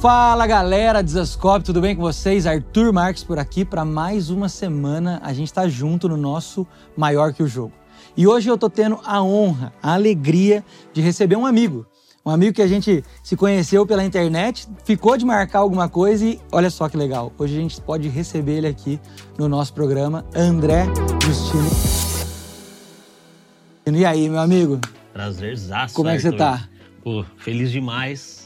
Fala galera, Desascope, tudo bem com vocês? Arthur Marques por aqui para mais uma semana. A gente tá junto no nosso Maior que o Jogo. E hoje eu tô tendo a honra, a alegria de receber um amigo. Um amigo que a gente se conheceu pela internet, ficou de marcar alguma coisa e olha só que legal. Hoje a gente pode receber ele aqui no nosso programa, André Justino. E aí, meu amigo? Prazerzaço. Como é que você tá? Pô, feliz demais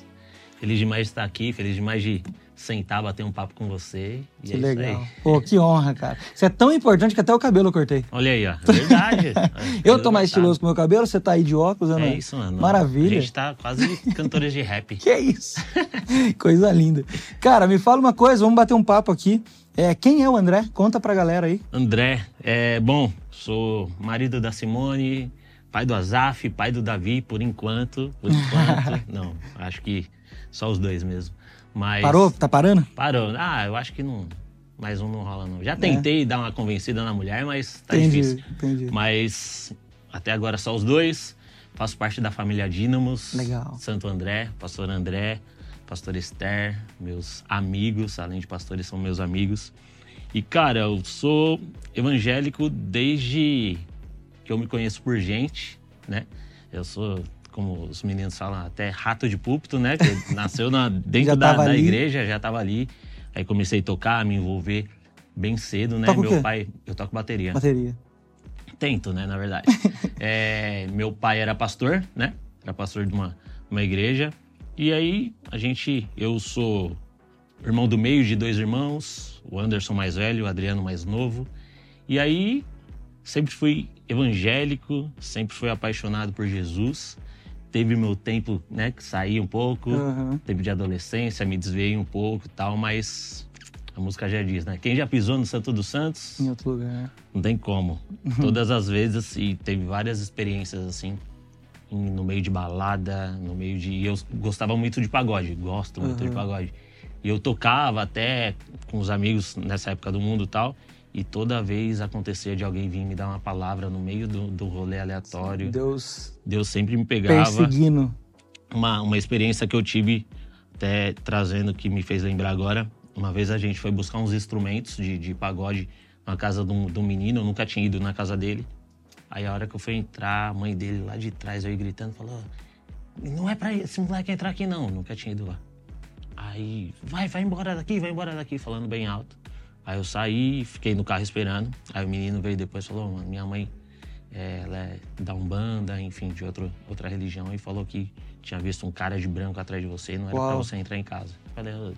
Feliz demais de estar aqui, feliz demais de sentar, bater um papo com você. E que é legal. Pô, que honra, cara. Você é tão importante que até o cabelo eu cortei. Olha aí, ó. É verdade. eu tô mais estiloso com o meu cabelo, você tá aí de óculos, eu não É isso, mano. Maravilha. A gente tá quase cantores de rap. que é isso? Coisa linda. Cara, me fala uma coisa, vamos bater um papo aqui. É, quem é o André? Conta pra galera aí. André, é bom, sou marido da Simone, pai do Azaf, pai do Davi, por enquanto. Por enquanto. não, acho que só os dois mesmo. Mas. Parou? Tá parando? Parou. Ah, eu acho que não. Mais um não rola, não. Já tentei é. dar uma convencida na mulher, mas tá entendi, difícil. Entendi. Mas até agora só os dois. Faço parte da família Dínamos. Legal. Santo André, pastor André, pastor Esther, meus amigos, além de pastores, são meus amigos. E, cara, eu sou evangélico desde que eu me conheço por gente, né? Eu sou como os meninos falam, até rato de púlpito, né? Que nasceu na, dentro da, da igreja, já estava ali. Aí comecei a tocar, me envolver bem cedo, né? Toca meu pai, eu toco bateria. Bateria. Tento, né, na verdade. é, meu pai era pastor, né? Era pastor de uma, uma igreja. E aí a gente, eu sou irmão do meio de dois irmãos, o Anderson mais velho, o Adriano mais novo. E aí sempre fui evangélico, sempre fui apaixonado por Jesus teve meu tempo, né, que saí um pouco, uhum. tempo de adolescência, me desviei um pouco e tal, mas a música já diz, né? Quem já pisou no Santo dos Santos? Em outro lugar. Não tem como. Uhum. Todas as vezes, e teve várias experiências assim, no meio de balada, no meio de. Eu gostava muito de pagode, gosto muito uhum. de pagode. E eu tocava até com os amigos nessa época do mundo e tal. E toda vez acontecia de alguém vir me dar uma palavra no meio do, do rolê aleatório. Deus. Deus sempre me pegava. Perseguindo. Uma, uma experiência que eu tive, até trazendo, que me fez lembrar agora. Uma vez a gente foi buscar uns instrumentos de, de pagode na casa de um, de um menino, eu nunca tinha ido na casa dele. Aí a hora que eu fui entrar, a mãe dele lá de trás, eu gritando, falou: Não é pra esse moleque entrar aqui, não. Nunca tinha ido lá. Aí, vai, vai embora daqui, vai embora daqui, falando bem alto. Aí eu saí, fiquei no carro esperando. Aí o menino veio depois e falou: mano, minha mãe é, ela é da Umbanda, enfim, de outro, outra religião, e falou que tinha visto um cara de branco atrás de você e não era Uau. pra você entrar em casa. Eu falei,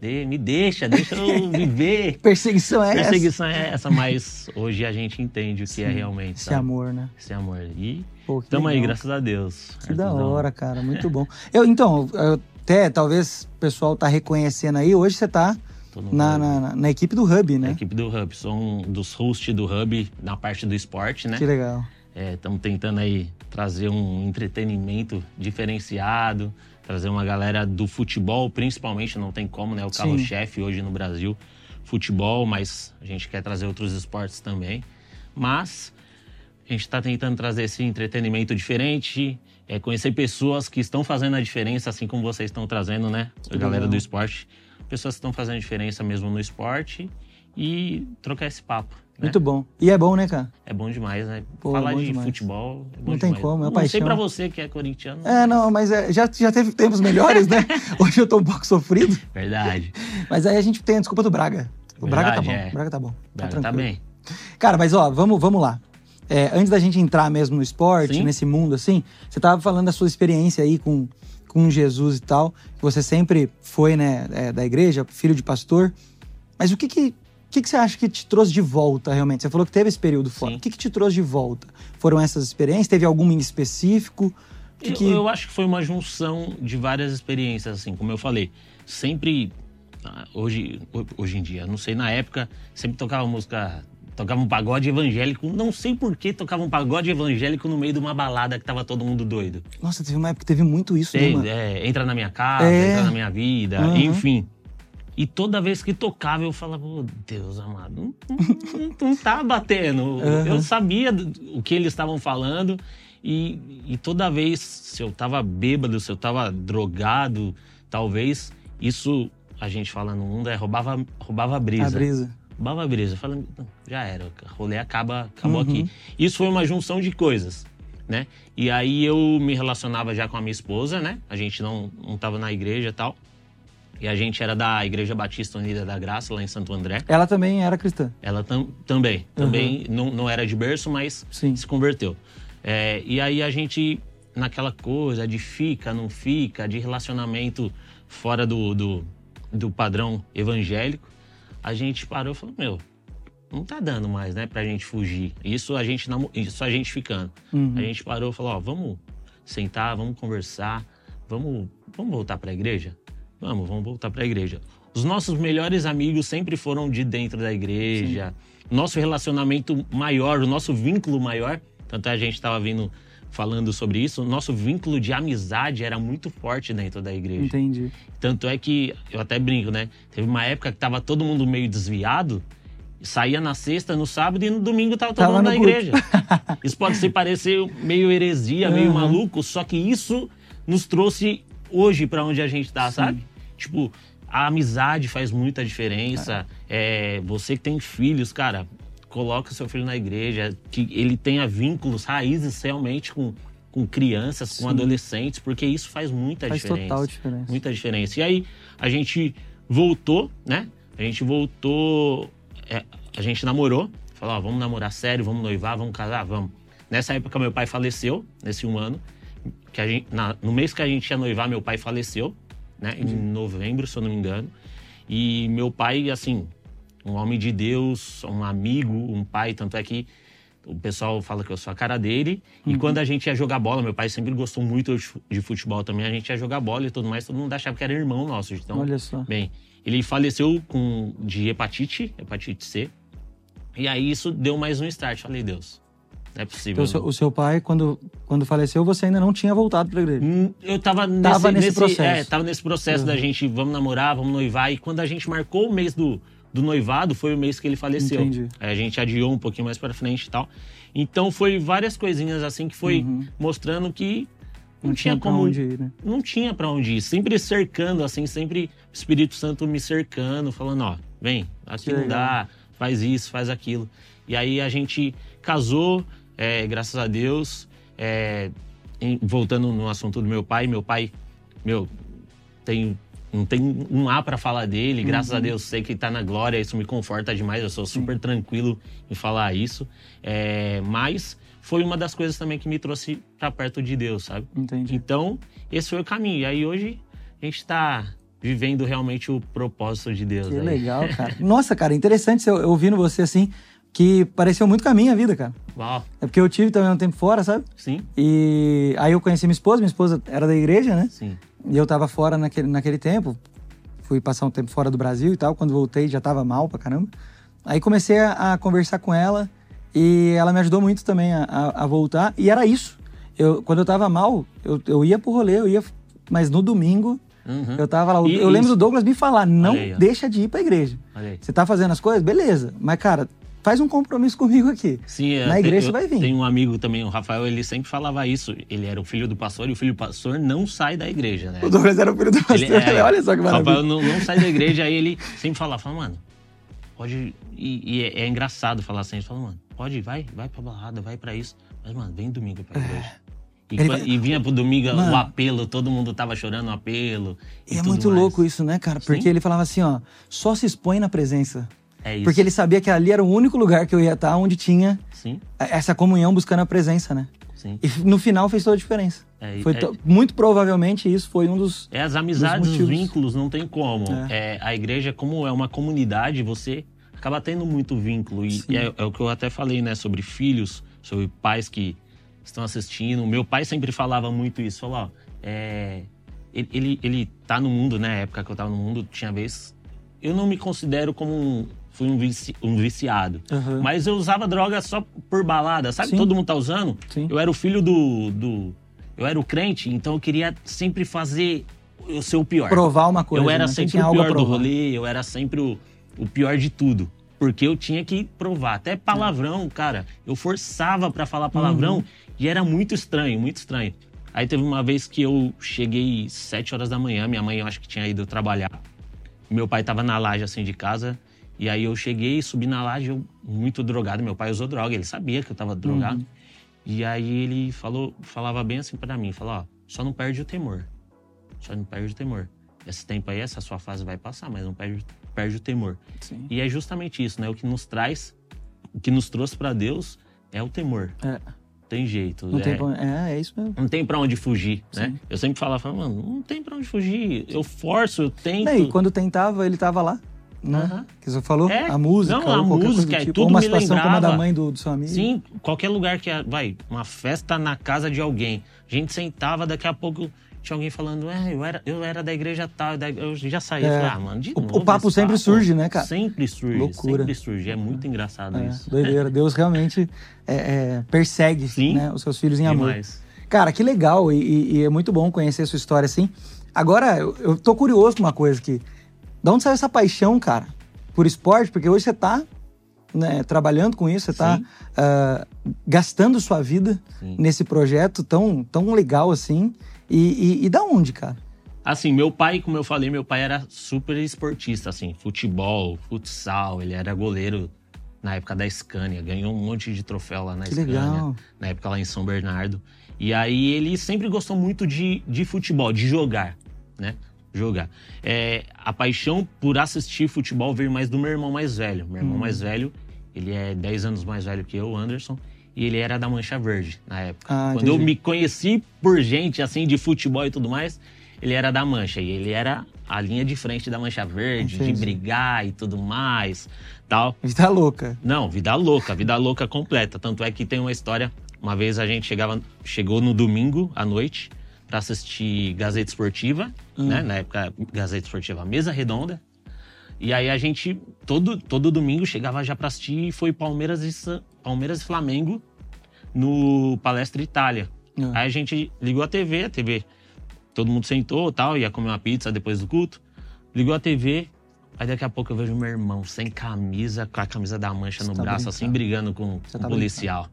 de, me deixa, deixa eu viver. Perseguição é Perseguição essa. é essa, mas hoje a gente entende o que é Sim, é realmente. Esse sabe? amor, né? Esse amor. E estamos aí, graças a Deus. Que da hora, cara, muito bom. Eu, então, eu, até talvez o pessoal tá reconhecendo aí, hoje você tá na, na, na, equipe do Hub, né? Na equipe do Hub. Sou um dos hosts do Hub na parte do esporte, né? Que legal. Estamos é, tentando aí trazer um entretenimento diferenciado, trazer uma galera do futebol, principalmente, não tem como, né? O carro-chefe hoje no Brasil, futebol, mas a gente quer trazer outros esportes também. Mas a gente está tentando trazer esse entretenimento diferente, é, conhecer pessoas que estão fazendo a diferença, assim como vocês estão trazendo, né? A galera do esporte pessoas que estão fazendo diferença mesmo no esporte e trocar esse papo. Né? Muito bom. E é bom, né, cara? É bom demais, né? Pô, Falar de demais. futebol é Não demais. tem como, é Não paixão. sei pra você que é corintiano. É, não, mas é, já, já teve tempos melhores, né? Hoje eu tô um pouco sofrido. Verdade. Mas aí a gente tem a desculpa do Braga. O Verdade, Braga tá bom. É. O Braga tá bom. Braga tá, tá bem. Cara, mas ó, vamos, vamos lá. É, antes da gente entrar mesmo no esporte, Sim. nesse mundo assim, você tava falando da sua experiência aí com com Jesus e tal. Você sempre foi, né, é, da igreja, filho de pastor. Mas o que que, que que você acha que te trouxe de volta realmente? Você falou que teve esse período fora. Sim. O que que te trouxe de volta? Foram essas experiências? Teve alguma em específico? Que eu, que... eu acho que foi uma junção de várias experiências, assim, como eu falei. Sempre ah, hoje, hoje em dia, não sei, na época, sempre tocava música Tocava um pagode evangélico. Não sei por que tocava um pagode evangélico no meio de uma balada que tava todo mundo doido. Nossa, teve uma época que teve muito isso, Sei, né? É, entra na minha casa, é. entra na minha vida, uhum. enfim. E toda vez que tocava, eu falava, oh, Deus amado, não, não, não tá batendo. Uhum. Eu sabia o que eles estavam falando. E, e toda vez, se eu tava bêbado, se eu tava drogado, talvez, Isso, a gente fala no mundo, é roubava, roubava brisa. A brisa. Roubava brisa. Falando, já era, o rolê acaba, acabou uhum. aqui. Isso foi uma junção de coisas, né? E aí eu me relacionava já com a minha esposa, né? A gente não, não tava na igreja e tal. E a gente era da Igreja Batista Unida da Graça, lá em Santo André. Ela também era cristã? Ela tam, também. Uhum. Também não, não era de berço, mas Sim. se converteu. É, e aí a gente, naquela coisa de fica, não fica, de relacionamento fora do, do, do padrão evangélico, a gente parou e falou: Meu, não tá dando mais, né, pra gente fugir. Isso a gente, isso a gente ficando. Uhum. A gente parou e falou: Ó, vamos sentar, vamos conversar, vamos, vamos voltar pra igreja? Vamos, vamos voltar para a igreja. Os nossos melhores amigos sempre foram de dentro da igreja. Sim. Nosso relacionamento maior, o nosso vínculo maior, tanto é a gente estava vindo falando sobre isso, o nosso vínculo de amizade era muito forte dentro da igreja. Entendi. Tanto é que, eu até brinco, né? Teve uma época que tava todo mundo meio desviado, saía na sexta, no sábado e no domingo tava todo tava mundo na igreja. isso pode ser parecer meio heresia, uhum. meio maluco, só que isso nos trouxe hoje para onde a gente tá, Sim. sabe? Tipo, a amizade faz muita diferença. É. É, você que tem filhos, cara, coloca seu filho na igreja, que ele tenha vínculos, raízes realmente com, com crianças, Sim. com adolescentes, porque isso faz muita faz diferença. Total diferença. Muita diferença. E aí a gente voltou, né? A gente voltou, é, a gente namorou, falou, ó, vamos namorar sério, vamos noivar, vamos casar, vamos. Nessa época meu pai faleceu, nesse um ano, que a gente, na, no mês que a gente ia noivar, meu pai faleceu né? Em novembro, se eu não me engano. E meu pai, assim, um homem de Deus, um amigo, um pai, tanto é que o pessoal fala que eu sou a cara dele. Uhum. E quando a gente ia jogar bola, meu pai sempre gostou muito de futebol também, a gente ia jogar bola e tudo mais, todo mundo achava que era irmão nosso. Então, Olha só. Bem, ele faleceu com, de hepatite, hepatite C. E aí isso deu mais um start. Falei, Deus, não é possível. Então, o seu, pai, quando, quando faleceu, você ainda não tinha voltado para a igreja? Hum, eu estava nesse, tava nesse, nesse, processo. É, tava nesse processo uhum. da gente, vamos namorar, vamos noivar. E quando a gente marcou o mês do, do noivado, foi o mês que ele faleceu. Entendi. a gente adiou um pouquinho mais para frente e tal. Então, foi várias coisinhas assim que foi uhum. mostrando que não, não tinha, tinha como onde ir, né? não tinha para onde ir sempre cercando assim sempre o Espírito Santo me cercando falando ó vem aqui não dá faz isso faz aquilo e aí a gente casou é, graças a Deus, é, em, voltando no assunto do meu pai, meu pai, meu, tem, não tem um A para falar dele, graças uhum. a Deus sei que está na glória, isso me conforta demais, eu sou super tranquilo em falar isso. É, mas foi uma das coisas também que me trouxe para perto de Deus, sabe? Entendi. Então, esse foi o caminho. E aí hoje a gente está vivendo realmente o propósito de Deus. Que aí. legal, cara. Nossa, cara, interessante eu, ouvindo você assim que pareceu muito com a minha vida, cara. Uau. É porque eu tive também um tempo fora, sabe? Sim. E aí eu conheci minha esposa, minha esposa era da igreja, né? Sim. E eu tava fora naquele, naquele tempo, fui passar um tempo fora do Brasil e tal. Quando voltei já tava mal pra caramba. Aí comecei a, a conversar com ela e ela me ajudou muito também a, a, a, voltar. E era isso. Eu, quando eu tava mal, eu, eu ia pro rolê, eu ia. Mas no domingo Uhum. Eu tava lá. E, eu lembro isso. do Douglas me falar: não aí, deixa de ir pra igreja. Você tá fazendo as coisas? Beleza. Mas, cara, faz um compromisso comigo aqui. Sim, é, Na igreja você vai vir. Tem um amigo também, o Rafael, ele sempre falava isso. Ele era o filho do pastor e o filho do pastor não sai da igreja, né? O Douglas era o filho do pastor. Ele, é, Olha só que maravilha. O Rafael não, não, sai da igreja, aí ele sempre falava, fala, mano, pode. E, e é, é, engraçado falar assim, ele fala, mano, pode, vai, vai pra balada, vai pra isso. Mas, mano, vem domingo pra igreja. E, vai... e, vinha pro domingo Mano, o apelo, todo mundo tava chorando o apelo. E, é muito mais. louco isso, né, cara? Porque Sim? ele falava assim, ó, só se expõe na presença. É isso. Porque ele sabia que ali era o único lugar que eu ia estar onde tinha Sim. essa comunhão buscando a presença, né? Sim. E no final fez toda a diferença. É, foi é, muito provavelmente isso foi um dos. É as amizades, os vínculos, não tem como. É. é. a igreja, como é uma comunidade, você acaba tendo muito vínculo. E, e é, é, o que eu até falei, né, sobre filhos, sobre pais que estão assistindo. Meu pai sempre falava muito isso. Falou, ó, é, ele, ele, ele tá no mundo, né? Na época que eu tava no mundo, tinha vez. Eu não me considero como um, fui um, vici, um viciado. Uhum. Mas eu usava droga só por balada, sabe? Sim. Todo mundo tá usando. Sim. Eu era o filho do, do. Eu era o crente, então eu queria sempre fazer eu ser o pior. Provar uma coisa. Eu era né? sempre o pior do rolê, eu era sempre o, o pior de tudo. Porque eu tinha que provar. Até palavrão, cara. Eu forçava para falar palavrão uhum. e era muito estranho, muito estranho. Aí teve uma vez que eu cheguei sete horas da manhã, minha mãe eu acho que tinha ido trabalhar. Meu pai tava na laje assim de casa. E aí eu cheguei, subi na laje, eu muito drogado. Meu pai usou droga, ele sabia que eu tava drogado. Uhum. E aí ele falou, falava bem assim para mim, falou, ó, só não perde o temor. Só não perde o temor. Esse tempo aí, essa sua fase vai passar, mas não perde, perde o temor. Sim. E é justamente isso, né? O que nos traz, o que nos trouxe para Deus é o temor. É tem jeito. Não é, tem pra, é, é isso mesmo. Não tem pra onde fugir, né? Sim. né? Eu sempre falava, mano, não tem pra onde fugir. Eu forço, eu tento. E quando tentava, ele tava lá. Né? Uhum. Que você falou? É, a música. Não, a música, é tipo, tudo uma me situação lembrava. como a da mãe do, do seu amigo. Sim, qualquer lugar que. Vai, uma festa na casa de alguém. A gente sentava, daqui a pouco tinha alguém falando, é, eu era, eu era da igreja tal, eu já saía. É. ah, mano, de o, novo, o papo sempre papo. surge, né, cara? Sempre surge, Loucura. sempre surge. É muito engraçado é, isso. Doideira. Deus realmente é, é, persegue né, os seus filhos em amor. Demais. Cara, que legal e, e, é muito bom conhecer a sua história assim. Agora, eu, eu tô curioso com uma coisa aqui. Da onde saiu essa paixão, cara, por esporte? Porque hoje você tá né, trabalhando com isso, você está uh, gastando sua vida Sim. nesse projeto tão, tão legal assim. E, e, e da onde, cara? Assim, meu pai, como eu falei, meu pai era super esportista, assim, futebol, futsal, ele era goleiro na época da Scania, ganhou um monte de troféu lá na que Scania, legal. na época lá em São Bernardo. E aí ele sempre gostou muito de, de futebol, de jogar, né? Jogar. É, a paixão por assistir futebol veio mais do meu irmão mais velho. Meu irmão hum. mais velho, ele é 10 anos mais velho que eu, Anderson e ele era da Mancha Verde na época. Ah, Quando entendi. eu me conheci por gente assim de futebol e tudo mais, ele era da Mancha e ele era a linha de frente da Mancha Verde, entendi. de brigar e tudo mais, tal. Vida louca. Não, vida louca, vida louca completa. Tanto é que tem uma história, uma vez a gente chegava, chegou no domingo à noite para assistir Gazeta Esportiva, hum. né? Na época Gazeta Esportiva Mesa Redonda. E aí a gente, todo, todo domingo, chegava já para assistir e foi Palmeiras e, Palmeiras e Flamengo no Palestra Itália. É. Aí a gente ligou a TV, a TV, todo mundo sentou tal, ia comer uma pizza depois do culto. Ligou a TV, aí daqui a pouco eu vejo meu irmão sem camisa, com a camisa da mancha Você no tá braço, assim, brigando com o tá um policial.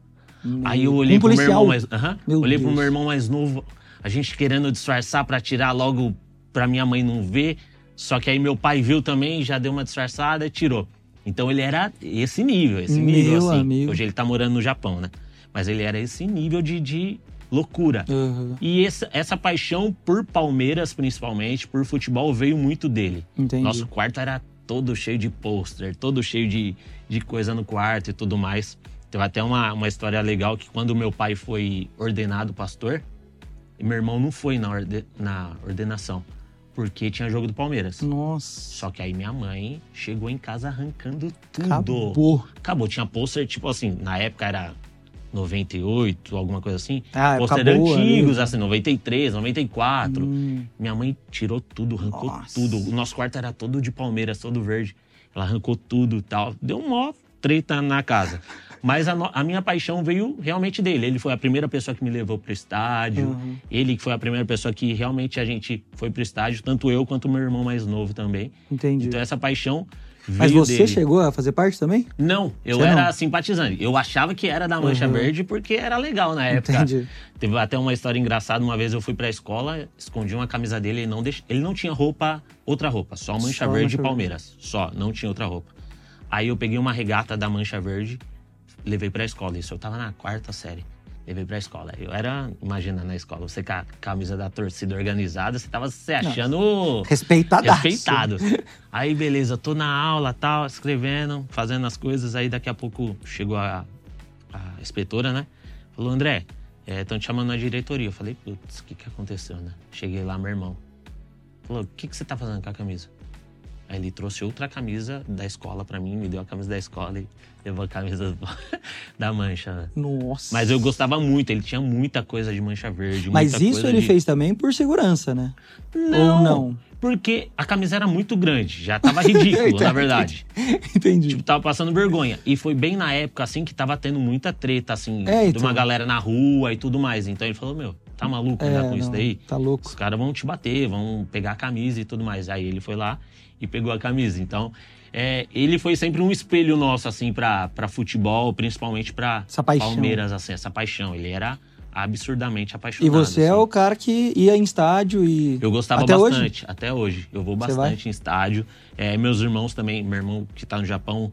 Aí eu olhei um pro policial? meu irmão mais. Uhum, olhei Deus. pro meu irmão mais novo, a gente querendo disfarçar para tirar logo pra minha mãe não ver. Só que aí meu pai viu também, já deu uma disfarçada e tirou. Então ele era esse nível, esse nível meu assim. Amigo. Hoje ele tá morando no Japão, né? Mas ele era esse nível de, de loucura. Uhum. E essa, essa paixão por Palmeiras, principalmente, por futebol, veio muito dele. Entendi. Nosso quarto era todo cheio de pôster, todo cheio de, de coisa no quarto e tudo mais. Teve até uma, uma história legal que quando meu pai foi ordenado pastor, meu irmão não foi na, orde, na ordenação porque tinha jogo do Palmeiras. Nossa. Só que aí minha mãe chegou em casa arrancando tudo. Acabou. Acabou. Tinha pôster, tipo assim, na época era 98, alguma coisa assim. Ah, pôster antigos, assim, 93, 94. Hum. Minha mãe tirou tudo, arrancou Nossa. tudo. O nosso quarto era todo de Palmeiras, todo verde. Ela arrancou tudo e tal. Deu um mó treta na casa. Mas a, a, minha paixão veio realmente dele. Ele foi a primeira pessoa que me levou pro estádio. Uhum. Ele que foi a primeira pessoa que realmente a gente foi pro estádio, tanto eu quanto meu irmão mais novo também. Entendi. Então essa paixão mas você dele. chegou a fazer parte também? Não, eu você era não? simpatizante. Eu achava que era da Mancha uhum. Verde porque era legal na época. Entendi. Teve até uma história engraçada. Uma vez eu fui pra escola, escondi uma camisa dele e não deix... ele não tinha roupa, outra roupa, só Mancha só Verde e Palmeiras. Só, não tinha outra roupa. Aí eu peguei uma regata da Mancha Verde levei pra escola. Isso eu tava na quarta série. Levei pra escola. Eu era, imagina, na escola, você com a camisa da torcida organizada, você tava se achando. Respeitado. Respeitado. aí, beleza, tô na aula, tal, escrevendo, fazendo as coisas. Aí, daqui a pouco, chegou a, a inspetora, né? Falou, André, estão é, te chamando na diretoria. Eu falei, putz, o que que aconteceu, né? Cheguei lá, meu irmão. Falou, o que que você tá fazendo com a camisa? Aí ele trouxe outra camisa da escola para mim, me deu a camisa da escola e levou a camisa da mancha. Nossa. Mas eu gostava muito, ele tinha muita coisa de mancha verde. Mas isso ele de... fez também por segurança, né? Não, Ou não? Porque a camisa era muito grande, já tava ridículo, na verdade. Entendi. Tipo, tava passando vergonha. E foi bem na época, assim, que tava tendo muita treta, assim, é, então... de uma galera na rua e tudo mais. Então ele falou, meu, tá maluco andar é, com não, isso daí? Tá louco. Os caras vão te bater, vão pegar a camisa e tudo mais. Aí ele foi lá e pegou a camisa. Então, é, ele foi sempre um espelho nosso, assim, para futebol, principalmente para Palmeiras, assim, essa paixão. Ele era absurdamente apaixonado. E você é assim. o cara que ia em estádio e. Eu gostava Até hoje? bastante, até hoje. Eu vou bastante em estádio. É, meus irmãos também, meu irmão que tá no Japão,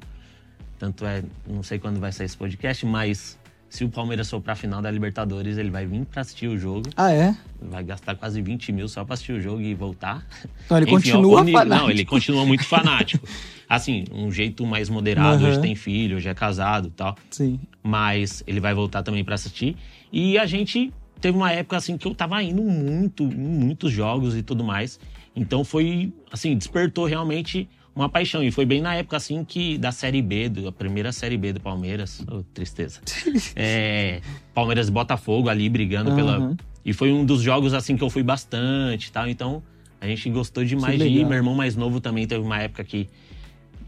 tanto é, não sei quando vai sair esse podcast, mas se o Palmeiras for pra final da Libertadores, ele vai vir pra assistir o jogo. Ah, é? Vai gastar quase 20 mil só pra assistir o jogo e voltar. Então ele Enfim, continua fanático. Não, ele continua muito fanático. Assim, um jeito mais moderado, Aham. hoje tem filho, hoje é casado e tal Sim. mas ele vai voltar também pra assistir. E a gente teve uma época assim que eu tava indo muito, em muitos jogos e tudo mais. Então foi, assim, despertou realmente uma paixão. E foi bem na época assim que da Série B, do- a primeira Série B do Palmeiras. Ô, tristeza. É, Palmeiras e Botafogo ali brigando pela. Aham. E foi um dos jogos assim que eu fui bastante e tal. Então a gente gostou demais de ir. Meu irmão mais novo também teve uma época que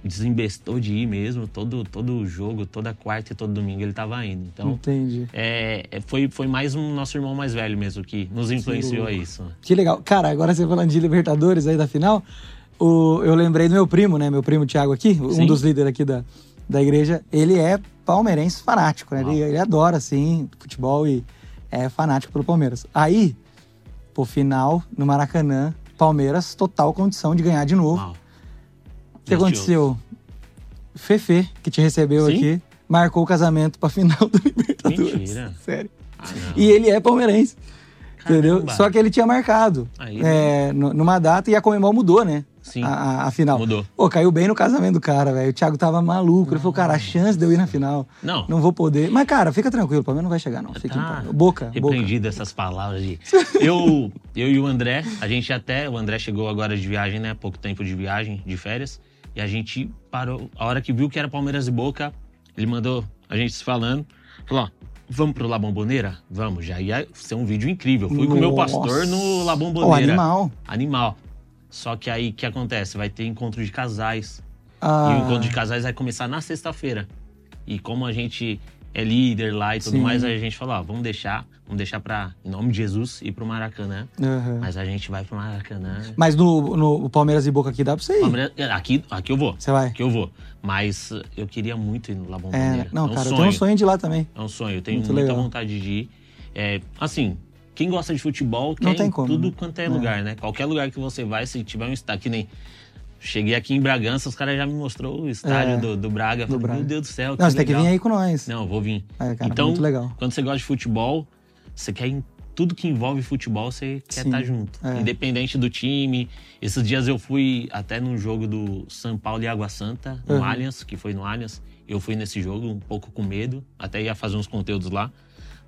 desembestou de ir mesmo. Todo, todo jogo, toda quarta e todo domingo ele tava indo. Então Entendi. é, é, foi, foi mais um nosso irmão mais velho mesmo que nos influenciou a isso. Que legal. Cara, agora você falando de Libertadores aí da final, o, eu lembrei do meu primo, né? Meu primo Thiago aqui, um Sim. dos líderes aqui da, da igreja. Ele é palmeirense fanático, né? Ele, ele adora, assim, futebol e é fanático pelo Palmeiras. Aí, pô, final no Maracanã, Palmeiras, total condição de ganhar de novo. O que aconteceu? Fefe, que te recebeu Sim? aqui, marcou o casamento pra final do Libertadores. Mentira. Sério. Ah. E ele é palmeirense. Entendeu? Caramba. Só que ele tinha marcado Aí, é, nu- numa data e a Comembol mudou, né? Sim. A, a- final. Mudou. Pô, caiu bem no casamento do cara, velho. O Thiago tava maluco. Ele falou, cara, a chance de eu ir na final. Não. Não vou poder. Mas, cara, fica tranquilo, o Palmeiras não vai chegar, não. Fica em Tá. Boca, boca. Repreendido essas palavras de. Eu, eu e o André, a gente até. O André chegou agora de viagem, né? Pouco tempo de viagem, de férias. E a gente parou. A hora que viu que era Palmeiras e Boca, ele mandou a gente se falando. Falou: ó, vamos pro La Bombonera? Vamos, já ia ser um vídeo incrível. Fui com o meu Nossa. pastor no La Bombonera. animal. Animal. Só que aí o que acontece? Vai ter encontro de casais. Ah, E o encontro de casais vai começar na sexta-feira. E como a gente é líder lá e tudo Sim. mais, a gente falou, ó, vamos deixar, vamos deixar pra, em nome de Jesus, ir pro Maracanã. aham. Mas a gente vai pro Maracanã. Mas no, no Palmeiras e Boca aqui dá pra você ir. Palmeiras- Aqui, aqui eu vou. Você vai? Aqui eu vou. Mas uh, eu queria muito ir no La É, Bombonera. não, um cara, eu sonho. tenho um sonho de ir lá também. É um sonho. Eu tenho Muito muita legal. vontade de ir. É, assim, quem gosta de futebol tem em como, tudo né? quanto é, É. lugar, né? Qualquer lugar que você vai, se tiver um estádio, que nem... Cheguei aqui em Bragança, os caras já me mostrou o estádio É, do, do Braga. do Falei, Braga. Meu Deus do céu, Não, você tem que legal. vir aí com nós. Não, vou vir. É, cara, então, legal. quando você gosta de futebol, você quer em tudo que envolve futebol, você quer Sim, estar junto. é. Independente do time. Esses dias eu fui até num jogo do São Paulo e Água Santa, no Uhum. Allianz, que foi no Allianz. Eu fui nesse jogo um pouco com medo, até ia fazer uns conteúdos lá,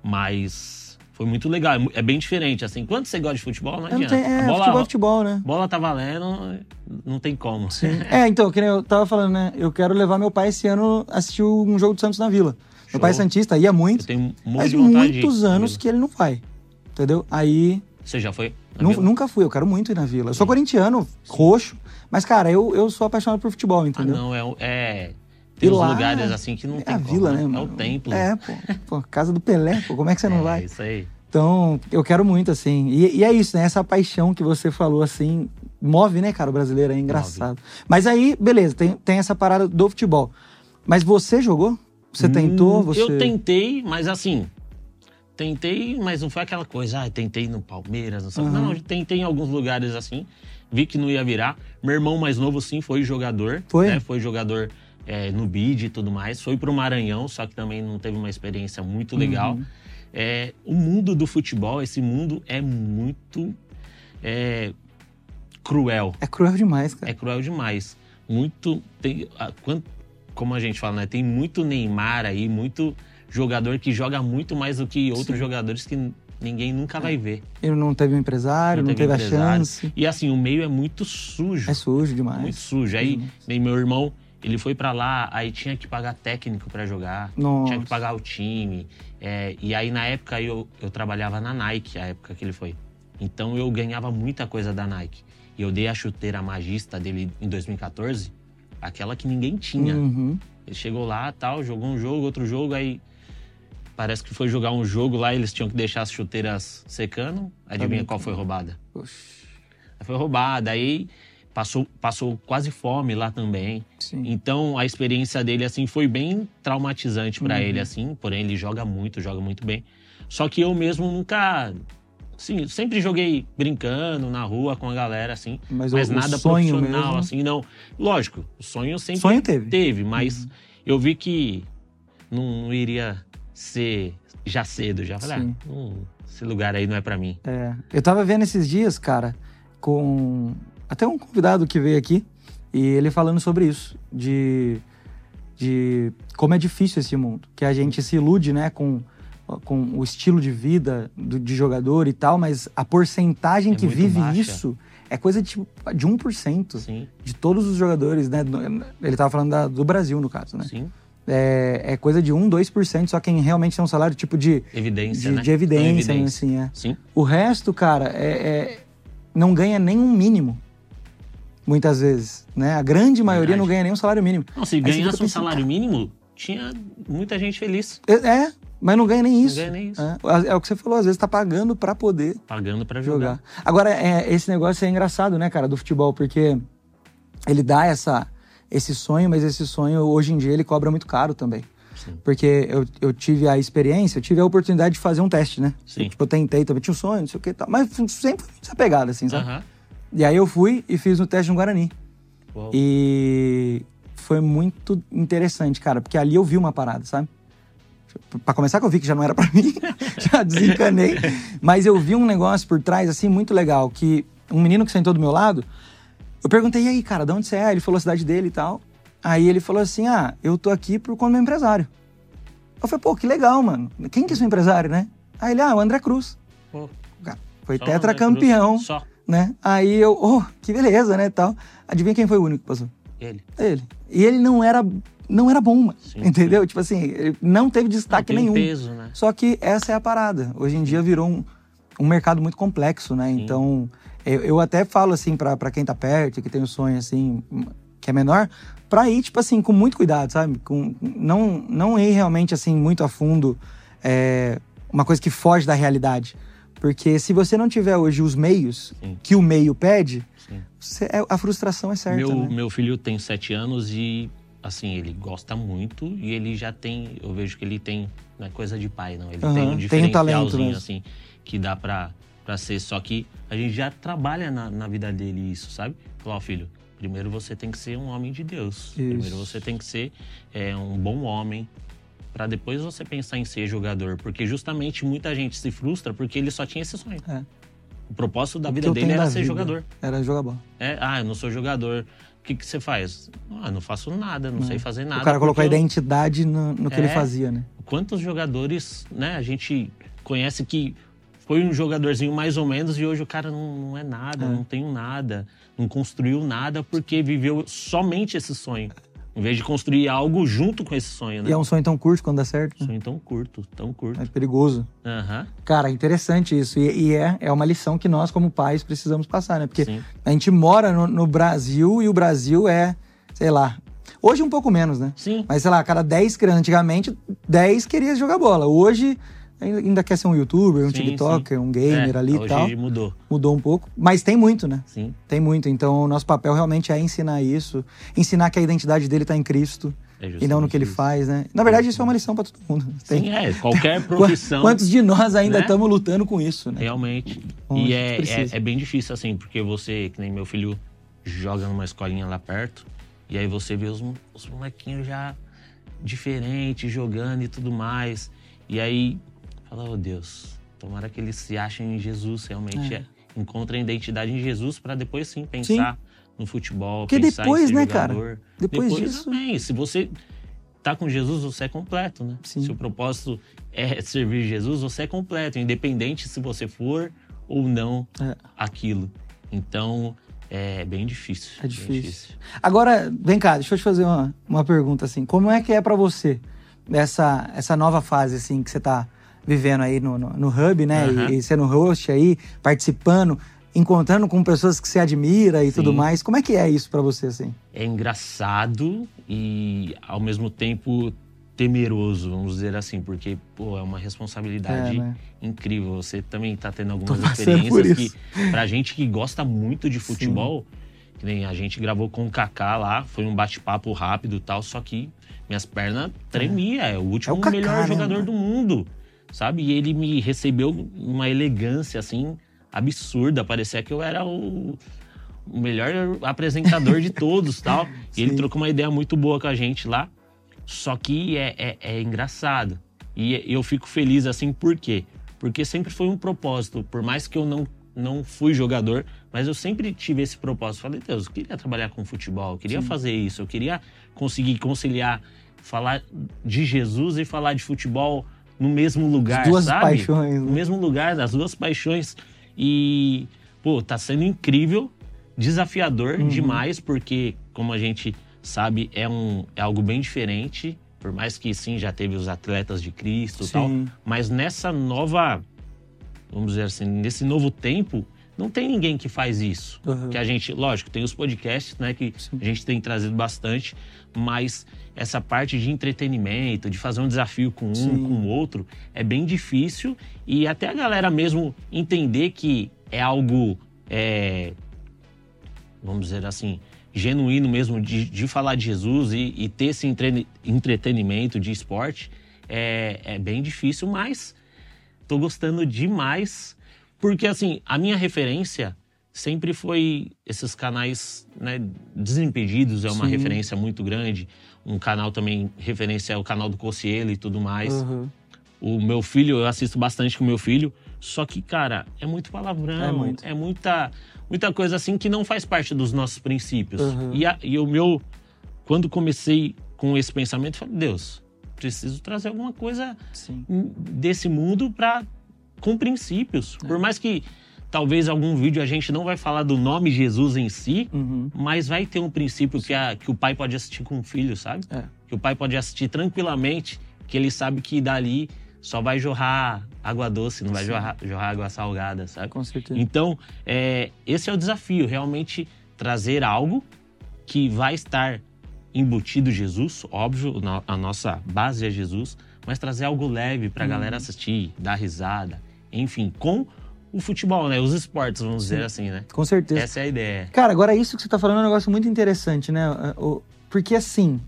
mas foi muito legal. É É bem diferente, assim. Quando você gosta de futebol, não adianta. tenho- é, bola, futebol é futebol, né? bola tá valendo, não tem como. É, então, que nem eu tava falando, né? Eu quero levar meu pai esse ano assistir um jogo do Santos na Vila. Show. Meu pai é Santista, ia muito, tenho um mas muitos anos que ele não vai. Entendeu? Aí, Você já foi? nunca fui, eu quero muito ir na Vila. Eu sou corintiano, roxo, mas, cara, eu, eu sou apaixonado por futebol, Ah, entendeu? não, é. é tem E uns lá lugares assim que não é tem a como, Vila, né, É o templo. É, pô. pô. Casa do Pelé, pô. Como é que você não É, vai? Isso aí. Então, eu quero muito, assim. E, e é isso, né? Essa paixão que você falou, assim, move, né, cara? O brasileiro é engraçado. Mas aí, beleza, tem, tem essa parada do futebol. Mas você jogou? Você tentou? Hum, Você... Eu tentei, mas assim. Tentei, mas não foi aquela coisa, ah, tentei no Palmeiras, não sei. Uhum. Não, tentei em alguns lugares assim. Vi que não ia virar. Meu irmão mais novo, sim, foi jogador. Foi? né? Foi jogador é, no BID e tudo mais. Foi pro Maranhão, só que também não teve uma experiência muito legal. Uhum. É, o mundo do futebol, esse mundo é muito é, cruel. É cruel demais, cara. É cruel demais. Muito. Tem, a- quan- como a gente fala, né? Tem muito Neymar aí, muito jogador que joga muito mais do que outros Sim. jogadores que ninguém nunca vai ver. Ele não teve um empresário, não, Não teve teve, empresário. a chance. E assim, o meio é muito sujo. É sujo demais. muito sujo. Aí, nem meu irmão, ele foi pra lá, aí tinha que pagar técnico pra jogar. Nossa. Tinha que pagar o time. É, e aí, na época, eu, eu trabalhava na Nike, a época que ele foi. Então, eu ganhava muita coisa da Nike. E eu dei a chuteira magista dele em 2014, aquela que ninguém tinha. Uhum. Ele chegou lá, tal, jogou um jogo, outro jogo, aí parece que foi jogar um jogo lá, eles tinham que deixar as chuteiras secando. Adivinha Tá qual foi roubada? Foi roubada, aí passou, passou quase fome lá também. sim. Então a experiência dele assim foi bem traumatizante pra Uhum. ele assim, porém ele joga muito, joga muito bem. Só que eu mesmo nunca. Sim, sempre joguei brincando na rua com a galera, assim. Mas, Mas, nada profissional, mesmo, assim, não. Lógico, o sonho sempre Sonho teve. teve, mas eu vi que não, não iria ser já cedo. Já falei, Sim. ah, hum, esse lugar aí não é pra mim. É, eu tava vendo esses dias, cara, com até um convidado que veio aqui e ele falando sobre isso, de, de como é difícil esse mundo, que a gente se ilude, né, com, com o estilo de vida do, de jogador e tal, mas a porcentagem É que vive baixa. isso é coisa de, de 1% Sim, de todos os jogadores, né? Ele tava falando da- do Brasil, no caso, né? sim. É, é coisa de 1, 2%, só quem realmente tem um salário tipo de, Evidência, de, né? de evidência, né? Assim, é. Sim, O resto, cara, é, é- não ganha nem um mínimo. Muitas vezes, né? A grande maioria Verdade. não ganha nem um salário mínimo. Não, se fica ganhasse um salário mínimo, tinha muita gente feliz. É, é, mas não ganha nem isso. ganha nem isso. É, é o que você falou, às vezes tá pagando pra poder Pagando pra jogar. jogar. Agora, é, esse negócio é engraçado, né, cara, do futebol, porque ele dá essa, esse sonho, mas esse sonho, hoje em dia, ele cobra muito caro também. Sim. Porque eu, eu tive a experiência, eu tive a oportunidade de fazer um teste, né? Sim. Tipo, eu tentei também, tinha um sonho, não sei o que tal. Mas sempre fui essa pegada, assim, sabe? Aham. E aí eu fui e fiz o teste no Guarani. Uau. E foi muito interessante, cara, porque ali eu vi uma parada, sabe? Pra começar que eu vi que já não era pra mim, já desencanei. Mas eu vi um negócio por trás, assim, muito legal, que um menino que sentou do meu lado, eu perguntei, e aí, cara, de onde você é? Ele falou a cidade dele e tal. Aí ele falou assim, ah, eu tô aqui por conta do meu empresário. Eu falei, pô, que legal, mano. Quem que é seu empresário, né? Aí ele, ah, o André Cruz. Pô, Cara, foi tetracampeão. Só né? Aí eu, oh, que beleza, né, tal. Adivinha quem foi o único que passou? ele. Ele. E ele não era, não era bom, mano. Sim, entendeu? Tipo assim, ele não teve Não, destaque tem nenhum. peso, né? Só que essa é a parada. Hoje em dia virou um, um mercado muito complexo, né? Então, eu, eu até falo assim pra pra quem tá perto, que tem o sonho assim, que é menor, pra ir, tipo assim, com muito cuidado, sabe? Com, não, não ir realmente assim, muito a fundo, é, uma coisa que foge da realidade. Porque se você não tiver hoje os meios Sim. que o meio pede, você- é- a frustração é certa, Meu, né? meu filho tem sete anos e, assim, ele gosta muito e ele já tem. Eu vejo que ele tem. Não é coisa de pai, não. Ele Aham, tem tem um um talento diferencialzinho, mesmo. assim, que dá pra, pra ser. Só que a gente já trabalha na, na vida dele isso, sabe? Falou, ó, filho, primeiro você tem que ser um homem de Deus. Primeiro você tem que ser é, um bom homem. Pra depois você pensar em ser jogador. Porque justamente muita gente se frustra porque ele só tinha esse sonho. É. O propósito da O vida dele era ser vida jogador. Era jogar bola. É, ah, eu não sou jogador. O que, que você faz? Ah, eu não faço nada, não sei fazer nada. o cara colocou a identidade no, no que ele É. fazia, né? Quantos jogadores, né, a gente conhece que foi um jogadorzinho mais ou menos e hoje o cara não, não é nada, É. não tem nada, não construiu nada porque viveu somente esse sonho. Em vez de construir algo junto com esse sonho, né? E é um sonho tão curto quando dá certo. né? sonho tão curto, tão curto. É perigoso. Aham, Cara, interessante isso. E, e é, é uma lição que nós, como pais, precisamos passar, né? Porque sim. a gente mora no, no Brasil e o Brasil é, sei lá. Hoje um pouco menos, né? Sim, Mas sei lá, cada 10 crianças, antigamente, 10 queria jogar bola. Hoje ainda quer ser um youtuber, um Sim, TikToker, um gamer É, ali e tal. mudou, Mudou um pouco. Mas tem muito, né? sim. Tem muito. Então, o nosso papel realmente é ensinar isso. Ensinar que a identidade dele tá em Cristo. É E não no que ele justamente faz, né? Na verdade, isso é uma lição para todo mundo. isso. Sim, Tem- é, qualquer profissão. Quantos de nós ainda né? estamos lutando com isso, né? Realmente. Bom, e é, é, é bem difícil, assim, porque você, que nem meu filho, joga numa escolinha lá perto, e aí você vê os, os molequinhos já diferentes, jogando e tudo mais. E aí, fala, oh Deus, tomara que eles se achem em Jesus, realmente É. é. encontrem identidade em Jesus para depois sim pensar no futebol, Porque pensar depois, em ser né, cara? jogador. Depois disso- também, se você tá com Jesus, você é completo, né? Sim. Se o propósito é servir Jesus, você é completo, independente se você for ou não É. aquilo. Então, é bem difícil. É bem difícil. Agora, vem cá, deixa eu te fazer uma, uma pergunta assim. Como é que é pra você essa, essa nova fase assim que você tá vivendo aí no, no, no Hub, né? Aham. E, e sendo host aí, participando, encontrando com pessoas que você admira e tudo Sim. mais. Como é que é isso pra você assim? É engraçado e, ao mesmo tempo, temeroso, vamos dizer assim, porque, pô, é uma responsabilidade É, né? incrível. Você também tá tendo algumas Tô experiências que, pra gente que gosta muito de futebol, que nem a gente gravou com o Kaká lá, foi um bate-papo rápido e tal, só que minhas pernas tremiam. É, o último É o Kaká, melhor né, jogador mano? do mundo. Sabe? E ele me recebeu uma elegância, assim, absurda. Parecia que eu era o, o melhor apresentador de todos tal. E ele trocou uma ideia muito boa com a gente lá. Só que é, é, é engraçado. E eu fico feliz assim, por quê? Porque sempre foi um propósito. Por mais que eu não, não fui jogador, mas eu sempre tive esse propósito. Falei, Deus, eu queria trabalhar com futebol, eu queria Sim. fazer isso, eu queria conseguir conciliar, falar de Jesus e falar de futebol no mesmo lugar, As duas sabe? paixões. Né? No mesmo lugar, das duas paixões. E, pô, tá sendo incrível, desafiador uhum. demais, porque, como a gente sabe, é, um, é algo bem diferente. Por mais que sim, já teve os atletas de Cristo e tal. Mas nessa nova, vamos dizer assim, nesse novo tempo, não tem ninguém que faz isso. Uhum. Que a gente, lógico, tem os podcasts, né, que sim. a gente tem trazido bastante, mas essa parte de entretenimento, de fazer um desafio com um, sim. com o outro, é bem difícil e até a galera mesmo entender que é algo, é, vamos dizer assim, genuíno mesmo de, de falar de Jesus e, e ter esse entre, entretenimento de esporte é, é bem difícil, mas tô gostando demais, porque assim, a minha referência sempre foi esses canais né, Desimpedidos, é uma Sim. referência muito grande. Um canal também, referência é o canal do Cossielo e tudo mais. Uhum. O meu filho, eu assisto bastante com o meu filho. Só que, cara, é muito palavrão, é, muito. é muita, muita coisa assim que não faz parte dos nossos princípios. Uhum. E, a, e o meu, quando comecei com esse pensamento, falei, Deus, preciso trazer alguma coisa Sim. desse mundo para com princípios. É. Por mais que talvez algum vídeo a gente não vai falar do nome Jesus em si, uhum. mas vai ter um princípio que, a, que o pai pode assistir com o filho, sabe? É. Que o pai pode assistir tranquilamente, que ele sabe que dali só vai jorrar água doce, não vai jorrar, jorrar, água salgada, sabe? Com certeza. Então, é, esse é o desafio, realmente trazer algo que vai estar embutido Jesus, óbvio, a nossa base é Jesus, mas trazer algo leve para a uhum. galera assistir, dar risada, enfim, com o futebol, né? Os esportes, vamos Sim. dizer assim, né? Com certeza. Essa é a ideia. Cara, agora isso que você está falando é um negócio muito interessante, né? Porque assim.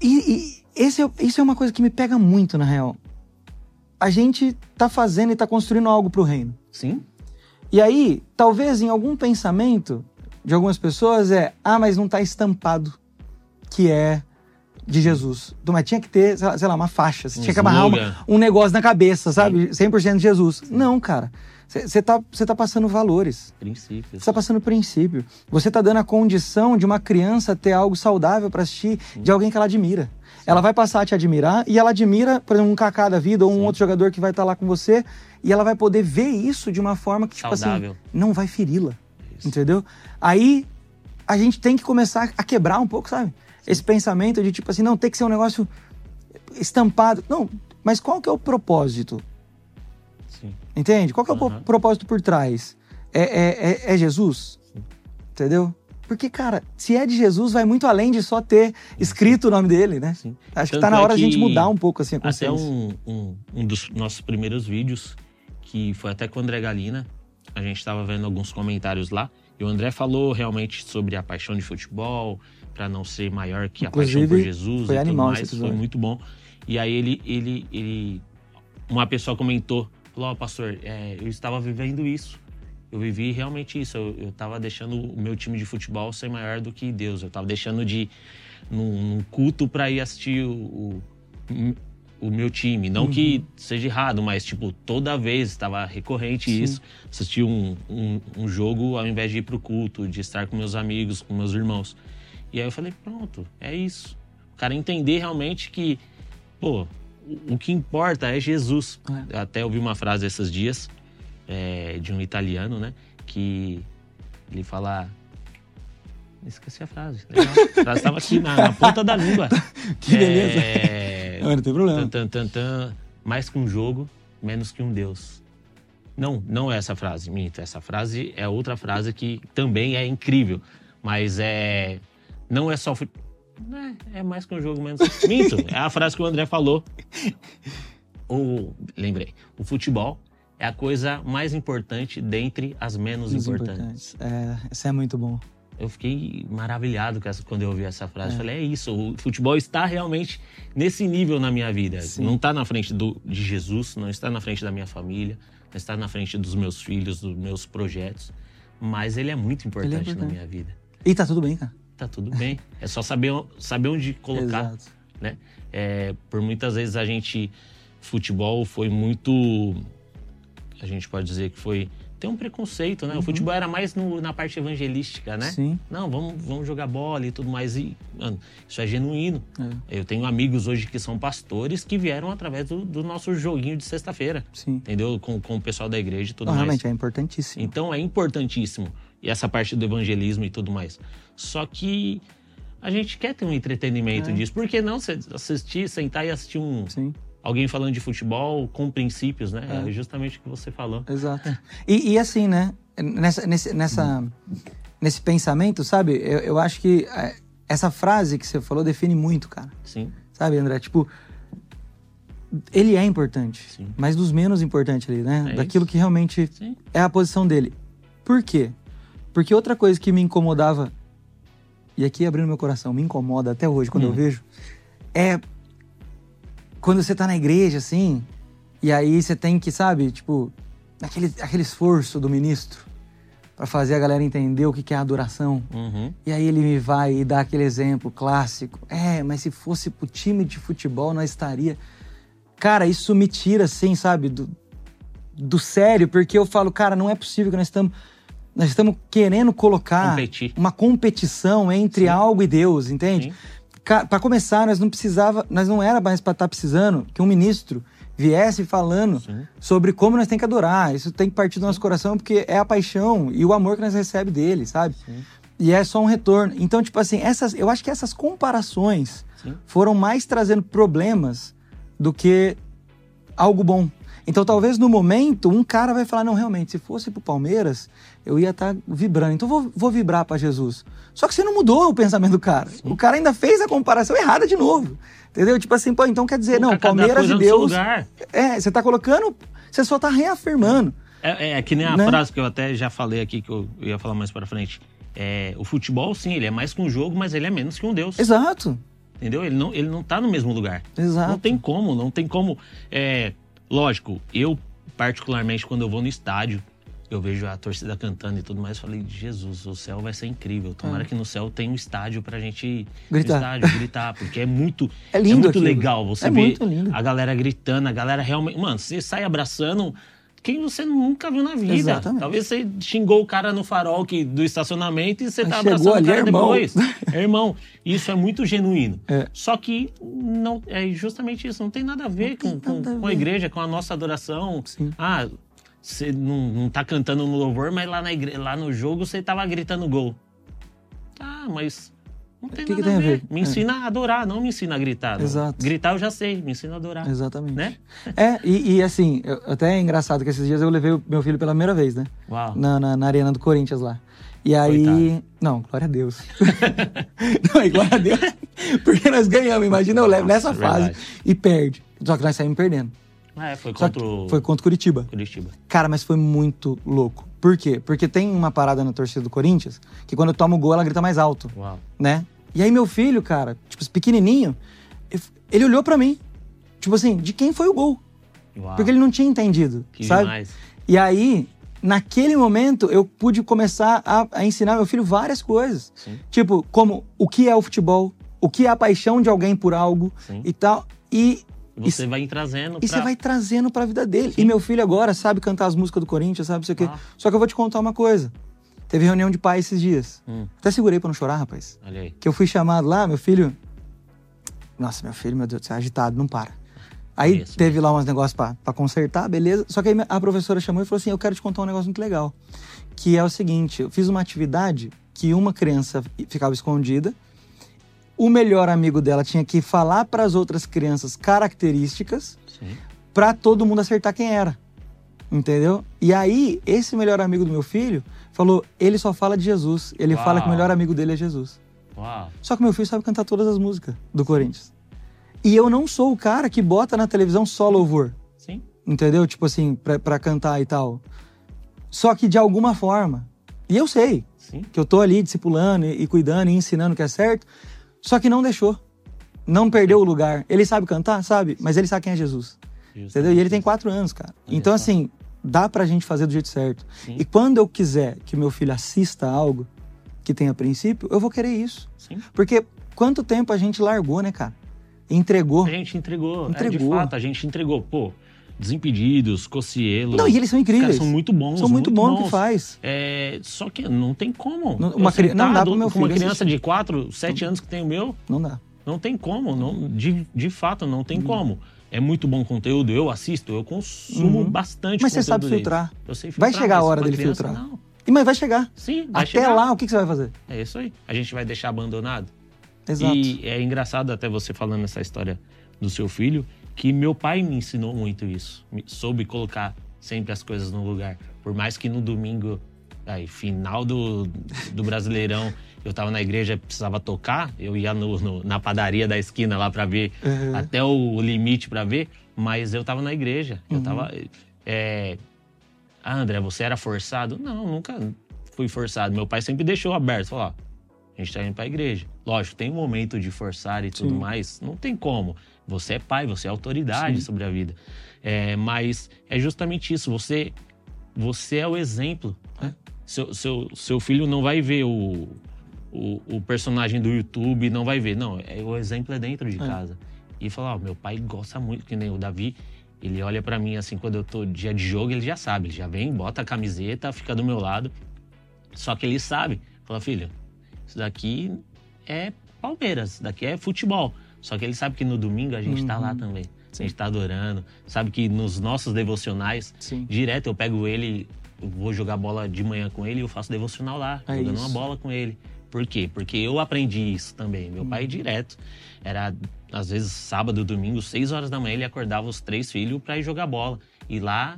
E, e esse é, isso é uma coisa que me pega muito, na real. A gente tá fazendo e tá construindo algo pro reino. Sim. E aí, talvez em algum pensamento de algumas pessoas é, ah, mas não tá estampado que é de Jesus. Então, mas tinha que ter, sei lá, uma faixa. Você um tinha que amarrar uma, um negócio na cabeça, sabe? 100% de Jesus. Sim. Não, cara. Você tá, tá passando valores. Princípios. Você tá passando princípio. Você tá dando a condição de uma criança ter algo saudável para assistir Sim. de alguém que ela admira. Ela vai passar a te admirar e ela admira, por exemplo, um Kaká da vida ou um Sim. outro jogador que vai estar tá lá com você e ela vai poder ver isso de uma forma que, tipo assim, Saudável. assim, não vai feri-la. Entendeu? Aí a gente tem que começar a quebrar um pouco, sabe? Sim. Esse pensamento de tipo assim, não, tem que ser um negócio estampado. Não, mas qual que é o propósito? Sim. Entende? Qual que é o propósito por trás? É, é, é, é Jesus? Sim. Entendeu? Porque, cara, se é de Jesus, vai muito além de só ter escrito o nome dele, né? Sim. Acho Tanto que tá na hora é a gente mudar um pouco assim a consciência. Até um, um, um, dos nossos primeiros vídeos, que foi até com o André Galina, a gente estava vendo alguns comentários lá, e o André falou realmente sobre a paixão de futebol, para não ser maior que Inclusive, a paixão por Jesus foi e tudo mais. Foi muito bom. E aí ele, ele, ele uma pessoa comentou, falou, oh, pastor, é, eu estava vivendo isso eu vivi realmente isso. Eu, eu tava deixando o meu time de futebol ser maior do que Deus. Eu tava deixando de ir num, num culto para ir assistir o, o, o, meu time. Não uhum. que seja errado, mas tipo, toda vez estava recorrente Sim. isso. Assistir um, um, um, jogo ao invés de ir pro culto, de estar com meus amigos, com meus irmãos. E aí eu falei, pronto, é isso. O cara entender realmente que, pô, o que importa é Jesus. É. Eu até ouvi uma frase esses dias é, de um italiano, né? Que ele fala. Esqueci a frase. Legal. A frase estava aqui na, na, ponta da língua. que beleza. É, não, não tem problema. Tan, tan, tan, mais que um jogo, menos que um Deus. Não, não é essa frase, minto. Essa frase é outra frase que também é incrível. Mas é. Não é só. É, é mais que um jogo, menos. Minto, é a frase que o André falou. O, lembrei. O futebol é a coisa mais importante dentre as menos importantes. importantes. É, isso é muito bom. Eu fiquei maravilhado essa, quando eu ouvi essa frase. É. Falei, é isso, o futebol está realmente nesse nível na minha vida. Sim. Não está na frente do, de Jesus, não está na frente da minha família, não está na frente dos meus filhos, dos meus projetos. Mas ele é muito importante, é importante. na minha vida. E tá tudo bem, cara. Tá tudo bem. É só saber, saber onde colocar. Exato. Né? É, por muitas vezes a gente. Futebol foi muito. A gente pode dizer que foi tem um preconceito, né? Uhum. O futebol era mais no, na parte evangelística, né? Sim. Não, vamos, vamos jogar bola e tudo mais. E, mano, isso é genuíno. É. Eu tenho amigos hoje que são pastores que vieram através do, do nosso joguinho de sexta-feira. Sim. Entendeu? Com, com o pessoal da igreja e tudo Não, mais. Realmente, é importantíssimo. Então, é importantíssimo. E essa parte do evangelismo e tudo mais. Só que a gente quer ter um entretenimento é. disso. Por que não assistir, sentar e assistir um... Sim alguém falando de futebol com princípios, né? É, é justamente o que você falou. Exato. E, e assim, né? Nessa, nesse, nessa, nesse pensamento, sabe? Eu, eu acho que é, essa frase que você falou define muito, cara. Sim. Sabe, André? Tipo, ele é importante, Sim. mas dos menos importantes ali, né? É Daquilo isso. que realmente Sim. é a posição dele. Por quê? Porque outra coisa que me incomodava, e aqui abrindo meu coração, me incomoda até hoje quando hum. eu vejo, é quando você tá na igreja, assim, e aí você tem que, sabe, tipo, aquele, aquele esforço do ministro para fazer a galera entender o que, que é adoração. Uhum. E aí ele me vai e dá aquele exemplo clássico. É, mas se fosse pro time de futebol, nós estaria. Cara, isso me tira, assim, sabe, do, do sério, porque eu falo, cara, não é possível que nós estamos. Nós estamos querendo colocar Competir. uma competição entre Sim. algo e Deus, entende? Para começar, nós não precisava, nós não era mais para estar tá precisando que um ministro viesse falando Sim. sobre como nós tem que adorar. Isso tem que partir do nosso coração porque é a paixão e o amor que nós recebemos dele, sabe? Sim. E é só um retorno. Então, tipo assim, essas, eu acho que essas comparações Sim. foram mais trazendo problemas do que algo bom. Então, talvez no momento, um cara vai falar: não, realmente, se fosse pro Palmeiras, eu ia estar tá vibrando. Então, vou, vou vibrar para Jesus. Só que você não mudou o pensamento do cara. Sim. O cara ainda fez a comparação errada de novo. Entendeu? Tipo assim, pô, então quer dizer, não, Palmeiras e Deus. É, você tá colocando, você só tá reafirmando. É, é, é que nem a né? frase que eu até já falei aqui, que eu ia falar mais para frente. É, o futebol, sim, ele é mais que um jogo, mas ele é menos que um Deus. Exato. Entendeu? Ele não, ele não tá no mesmo lugar. Exato. Não tem como, não tem como. É, Lógico, eu, particularmente, quando eu vou no estádio, eu vejo a torcida cantando e tudo mais, falei, Jesus, o céu vai ser incrível. Tomara é. que no céu tenha um estádio pra gente gritar, estádio, gritar porque é muito, é, lindo é muito aquilo. legal você é ver a galera gritando, a galera realmente, mano, você sai abraçando quem você nunca viu na vida. Exatamente. Talvez você xingou o cara no farol que, do estacionamento e você tá abraçando ali, o cara irmão. depois. É irmão. Isso é muito genuíno. É. Só que não é justamente isso. Não tem nada a ver, com, com, a, com a igreja, com a nossa adoração. Sim. Ah, você não, não tá cantando no louvor, mas lá, na igre... lá no jogo você tava gritando gol. Ah, mas não tem que nada que tem a ver. ver. Me é. ensina a adorar, não me ensina a gritar. Não. Exato. Gritar eu já sei, me ensina a adorar. Exatamente. Né? É, e, e assim, eu, até é engraçado que esses dias eu levei o meu filho pela primeira vez, né? Uau. Na, na, na arena do Corinthians lá. E aí. Coitado. Não, glória a Deus. não, é glória a Deus. Porque nós ganhamos. Imagina, eu levo nessa fase e perde. Só que nós saímos perdendo. É, foi contra o... Foi contra Curitiba. Curitiba. Cara, mas foi muito louco. Por quê? Porque tem uma parada na torcida do Corinthians que quando toma o gol ela grita mais alto. Uau. Né? E aí meu filho, cara, tipo, pequenininho, ele olhou para mim. Tipo assim, de quem foi o gol? Uau. Porque ele não tinha entendido, que sabe? Demais. E aí, naquele momento, eu pude começar a, a ensinar meu filho várias coisas. Sim. Tipo, como o que é o futebol, o que é a paixão de alguém por algo Sim. e tal. E você vai trazendo. E pra... você vai trazendo pra vida dele. Sim. E meu filho agora sabe cantar as músicas do Corinthians, sabe isso aqui. Ah. Só que eu vou te contar uma coisa. Teve reunião de pai esses dias. Hum. Até segurei pra não chorar, rapaz. Olha aí. Que eu fui chamado lá, meu filho. Nossa, meu filho, meu Deus do céu, agitado, não para. Aí Isso, teve lá uns negócios pra consertar, beleza. Só que aí a professora chamou e falou assim: Eu quero te contar um negócio muito legal. Que é o seguinte: eu fiz uma atividade que uma criança ficava escondida. O melhor amigo dela tinha que falar para as outras crianças características para todo mundo acertar quem era. Entendeu? E aí, esse melhor amigo do meu filho falou: ele só fala de Jesus. Ele Uau. fala que o melhor amigo dele é Jesus. Uau. Só que meu filho sabe cantar todas as músicas do Corinthians. E eu não sou o cara que bota na televisão só louvor. Sim. Entendeu? Tipo assim, pra, pra cantar e tal. Só que de alguma forma. E eu sei. Sim. que eu tô ali discipulando e, e cuidando e ensinando o que é certo, só que não deixou. Não perdeu o lugar. Ele sabe cantar? Sabe, mas ele sabe quem é Jesus. Entendeu? E ele tem quatro anos, cara. Então, assim, dá pra gente fazer do jeito certo. Sim. E quando eu quiser que meu filho assista algo que tenha princípio, eu vou querer isso. Sim. Porque quanto tempo a gente largou, né, cara? Entregou. A gente entregou. É, Entregou. de fato, a gente entregou. Pô, Desimpedidos, Cocielo. Não, e eles são Os caras incríveis. são muito bons. São muito, bons no que faz. É, só que não tem como. Não- uma cri- não dá pro meu com uma filho criança assistir. de 4, 7 anos que tem o meu, Não dá. não tem como. Não, de, de fato, não tem como. É muito bom conteúdo, eu assisto, eu consumo Uhum. bastante Mas você sabe filtrar. Eu sei Vai filtrar, chegar a hora dele criança, filtrar. Não. Mas vai chegar. Sim, vai Até chegar. lá, o que você vai fazer? É isso aí. A gente vai deixar abandonado. Exato. E é engraçado até você falando essa história do seu filho, que meu pai me ensinou muito isso. Soube colocar sempre as coisas no lugar. Por mais que no domingo, aí, final do, do Brasileirão, eu tava na igreja precisava tocar, eu ia no- no- na padaria da esquina lá para ver Uhum. até o limite para ver, mas eu tava na igreja. Uhum. Eu tava. É... Ah, André, você era forçado? Não, nunca fui forçado. Meu pai sempre deixou aberto. Falou, ó, a gente tá indo pra igreja. Lógico, tem um momento de forçar e tudo Sim. mais. Não tem como. Você é pai, você é autoridade Sim. sobre a vida. É, mas é justamente isso. Você, você é o exemplo. né? Seu, seu, seu filho não vai ver o, o, o personagem do YouTube, não vai ver. Não, é, o exemplo é dentro de É. casa. E falar, ó, meu pai gosta muito, que nem o Davi. Ele olha pra mim assim, quando eu tô dia de jogo, ele já sabe. Ele já vem, bota a camiseta, fica do meu lado. Só que ele sabe. Fala, filho, isso daqui é Palmeiras, isso daqui é futebol. Só que ele sabe que no domingo a gente tá lá Uhum. também. A gente tá adorando. Sabe que nos nossos devocionais, Sim. direto eu pego ele, eu vou jogar bola de manhã com ele e eu faço devocional lá, É jogando isso. uma bola com ele. Por quê? Porque eu aprendi isso também. Meu Uhum. pai direto era às vezes sábado, domingo, seis horas da manhã ele acordava os três filhos para ir jogar bola. E lá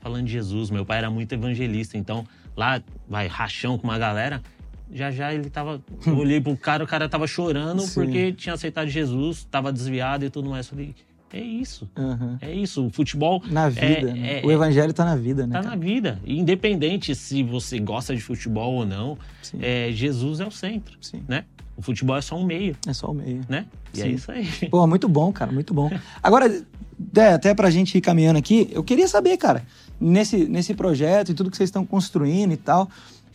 falando de Jesus, meu pai era muito evangelista, então lá vai rachão com uma galera. Já já ele tava. Eu olhei pro cara, o cara tava chorando Sim. porque tinha aceitado Jesus, tava desviado e tudo mais. Eu falei, é isso, Uhum. é isso. O futebol Na vida. né? é- o evangelho tá na vida, né? tá cara? na vida. Independente se você gosta de futebol ou não, é, Jesus é o centro, Sim. né? O futebol é só um meio, É só o meio. né? E é Sim. isso aí. Pô, muito bom, cara, muito bom. Agora, é, até pra gente ir caminhando aqui, eu queria saber, cara, nesse, nesse projeto e tudo que vocês estão construindo e tal,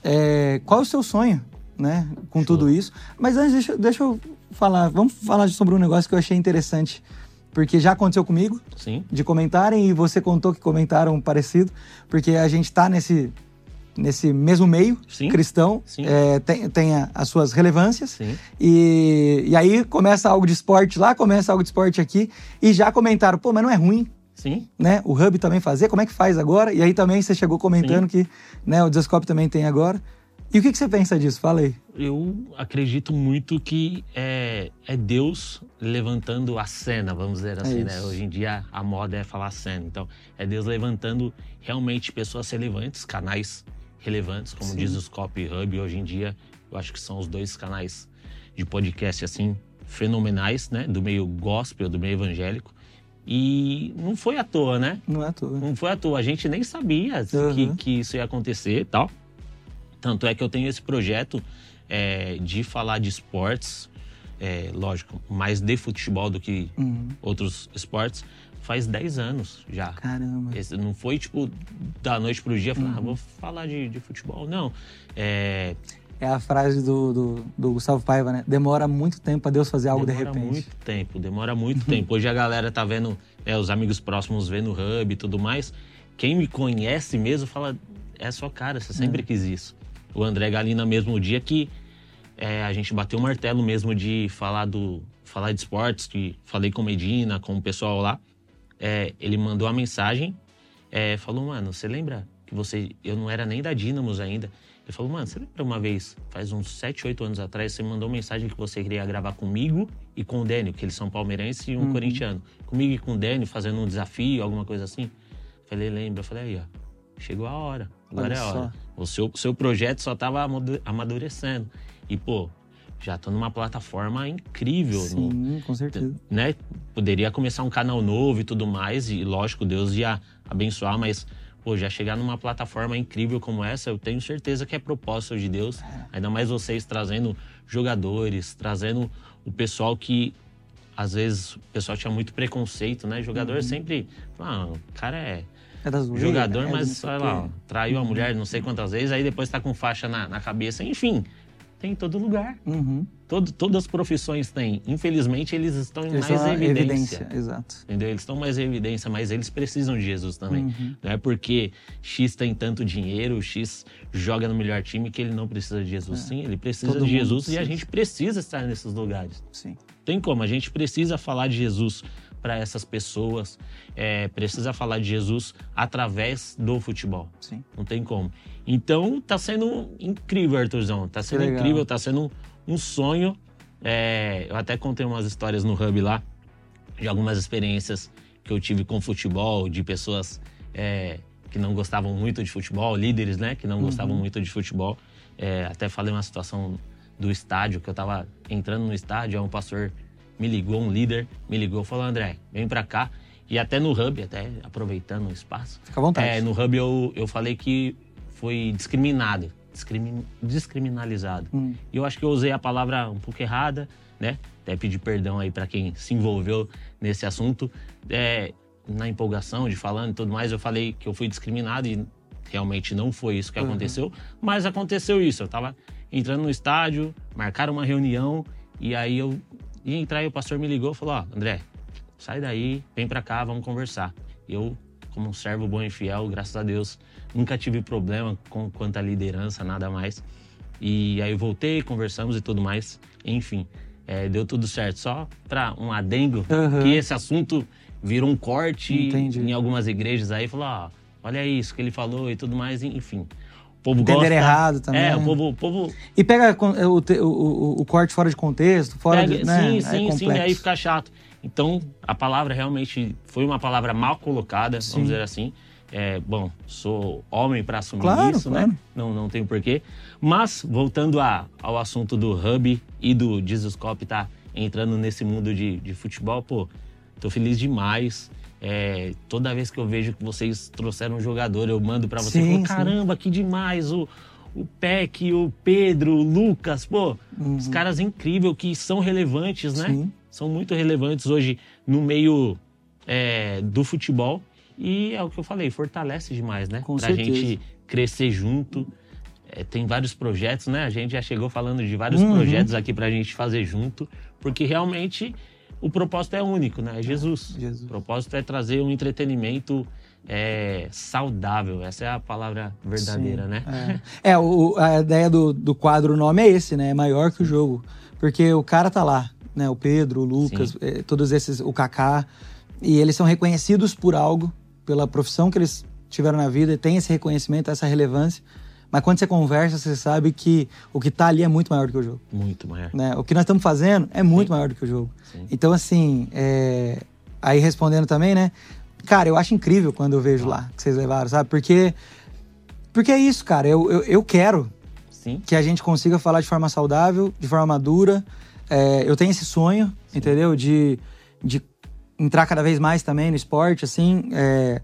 é, qual é o seu sonho, né, com tudo isso? Mas antes, deixa, eu- deixa eu falar, vamos falar sobre um negócio que eu achei interessante, porque já aconteceu comigo, Sim, de comentarem e você contou que comentaram parecido, porque a gente tá nesse, nesse mesmo meio Sim. cristão, Sim. é, tem, tem a- as suas relevâncias, sim. e, e aí começa algo de esporte lá, começa algo de esporte aqui, e já comentaram, pô, mas não é ruim, Sim, né? O Hub também fazer, como é que faz agora? E aí também você chegou comentando que né, o Desascope também tem agora. E o que, que você pensa disso? Fala aí. eu acredito muito que é, é Deus levantando a cena, vamos dizer assim, né? isso. Hoje em dia a moda é falar cena. Então, é Deus levantando realmente pessoas relevantes, canais relevantes, como Sim. diz o Scope Hub hoje em dia. Eu acho que são os dois canais de podcast, assim, fenomenais, né? Do meio gospel, do meio evangélico. E não foi à toa, né? Não é à toa. Não foi à toa, a gente nem sabia Uhum. que, que isso ia acontecer e tal. Tanto é que eu tenho esse projeto é, de falar de esportes, é, lógico, mais de futebol do que Uhum. outros esportes, faz 10 anos já. Caramba. Esse não foi tipo da noite pro dia, falar, ah, Uhum. vou falar de, de futebol. Não. É, É a frase do, do, do Gustavo Paiva, né? Demora muito tempo pra Deus fazer algo de demora repente. muito tempo, demora muito tempo. Hoje a galera tá vendo, né, os amigos próximos vendo o Hub e tudo mais. Quem me conhece mesmo fala, é sua cara, você sempre É. quis isso. O André Galina mesmo, o dia que é, a gente bateu o martelo mesmo de falar do falar de esportes, que falei com Medina, com o pessoal lá, é, ele mandou a mensagem, é, falou, mano, você lembra que você, eu não era nem da Dínamos ainda, ele falou, mano, você lembra uma vez, faz uns 7, 8 anos atrás, você mandou mensagem que você queria gravar comigo e com o Dênio, que eles são palmeirenses e um Uhum. corintiano. Comigo e com o Dênio, fazendo um desafio, alguma coisa assim. Falei, lembra? Eu falei, aí, ó, chegou a hora, agora Olha é a hora. só. O seu, seu projeto só tava amadu- amadurecendo. E, pô, já tô numa plataforma incrível, no- Sim, com certeza. né? Poderia começar um canal novo e tudo mais, e lógico, Deus ia abençoar, mas pô, já chegar numa plataforma incrível como essa, eu tenho certeza que é propósito de Deus. Ainda mais vocês trazendo jogadores, trazendo o pessoal que às vezes o pessoal tinha muito preconceito, né? Jogador uhum. sempre, ah, o cara é é das jogador, é, mas sei lá, traiu a mulher não sei quantas vezes, aí depois tá com faixa na, na cabeça, enfim tem em todo lugar. Uhum. Todo, todas as profissões têm. Infelizmente, eles estão em eles mais evidência. evidência. Exato. Entendeu? Eles estão mais em evidência, mas eles precisam de Jesus também. Uhum. Não é porque X tem tanto dinheiro, X joga no melhor time que ele não precisa de Jesus. É. Sim, ele precisa Todo de Jesus precisa. e a gente precisa estar nesses lugares. Sim. Tem como, a gente precisa falar de Jesus para essas pessoas, é, precisa falar de Jesus através do futebol. Sim. Não tem como. Então tá sendo incrível, Arthurzão. Tá sendo incrível, tá sendo um sonho. É, eu até contei umas histórias no Hub lá, de algumas experiências que eu tive com futebol, de pessoas é, que não gostavam muito de futebol, líderes, né, que não uhum. gostavam muito de futebol. É, até falei uma situação do estádio, que eu tava entrando no estádio, aí um pastor me ligou, um líder me ligou, falou, André, vem para cá. E até no Hub, até aproveitando o espaço. Fica à vontade. É, no Hub eu, eu falei que foi discriminado, discrimin, descriminalizado. Hum. E eu acho que eu usei a palavra um pouco errada, né? Até pedir perdão aí para quem se envolveu nesse assunto. É, na empolgação de falando e tudo mais, eu falei que eu fui discriminado e realmente não foi isso que uhum. aconteceu, mas aconteceu isso. Eu tava entrando no estádio, marcaram uma reunião e aí eu ia entrar e o pastor me ligou e falou: Ó, oh, André, sai daí, vem pra cá, vamos conversar. Eu, como um servo bom e fiel, graças a Deus, nunca tive problema com quanto à liderança, nada mais. E aí eu voltei, conversamos e tudo mais. Enfim, é, deu tudo certo. Só para um adendo, uhum. que esse assunto virou um corte Entendi. em algumas igrejas aí, falou, ó, olha isso que ele falou e tudo mais, enfim povo Entender gosta. errado também. É, o povo, o povo... E pega o, o, o, corte fora de contexto, fora pega, de, né? Sim, sim, é sim, aí fica chato. Então, a palavra realmente foi uma palavra mal colocada, sim. vamos dizer assim. É, bom, sou homem para assumir claro, isso, né? claro. né? Não, não tenho porquê. Mas, voltando a, ao assunto do Hub e do Jesuscope tá entrando nesse mundo de, de futebol, pô, tô feliz demais. É, toda vez que eu vejo que vocês trouxeram um jogador, eu mando para você. Sim, Caramba, que demais! O, o Peck, o Pedro, o Lucas, pô, uhum. os caras incríveis que são relevantes, né? Sim. São muito relevantes hoje no meio é, do futebol. E é o que eu falei, fortalece demais, né? Com pra certeza. gente crescer junto. É, tem vários projetos, né? A gente já chegou falando de vários uhum. projetos aqui pra gente fazer junto, porque realmente o propósito é único, né? É Jesus. Jesus. O propósito é trazer um entretenimento é, saudável. Essa é a palavra verdadeira, Sim, né? É, é o, a ideia do, do quadro, o nome é esse, né? É maior que o jogo. Porque o cara tá lá, né? O Pedro, o Lucas, é, todos esses, o Kaká. E eles são reconhecidos por algo, pela profissão que eles tiveram na vida, e tem esse reconhecimento, essa relevância. Mas quando você conversa, você sabe que o que está ali é muito maior do que o jogo. Muito maior. Né? O que nós estamos fazendo é muito Sim. maior do que o jogo. Sim. Então, assim, é... aí respondendo também, né? Cara, eu acho incrível quando eu vejo ah. lá que vocês levaram, sabe? Porque, porque é isso, cara. Eu, eu, eu quero Sim. que a gente consiga falar de forma saudável, de forma madura. É, eu tenho esse sonho, entendeu? De, de entrar cada vez mais também no esporte, assim. É...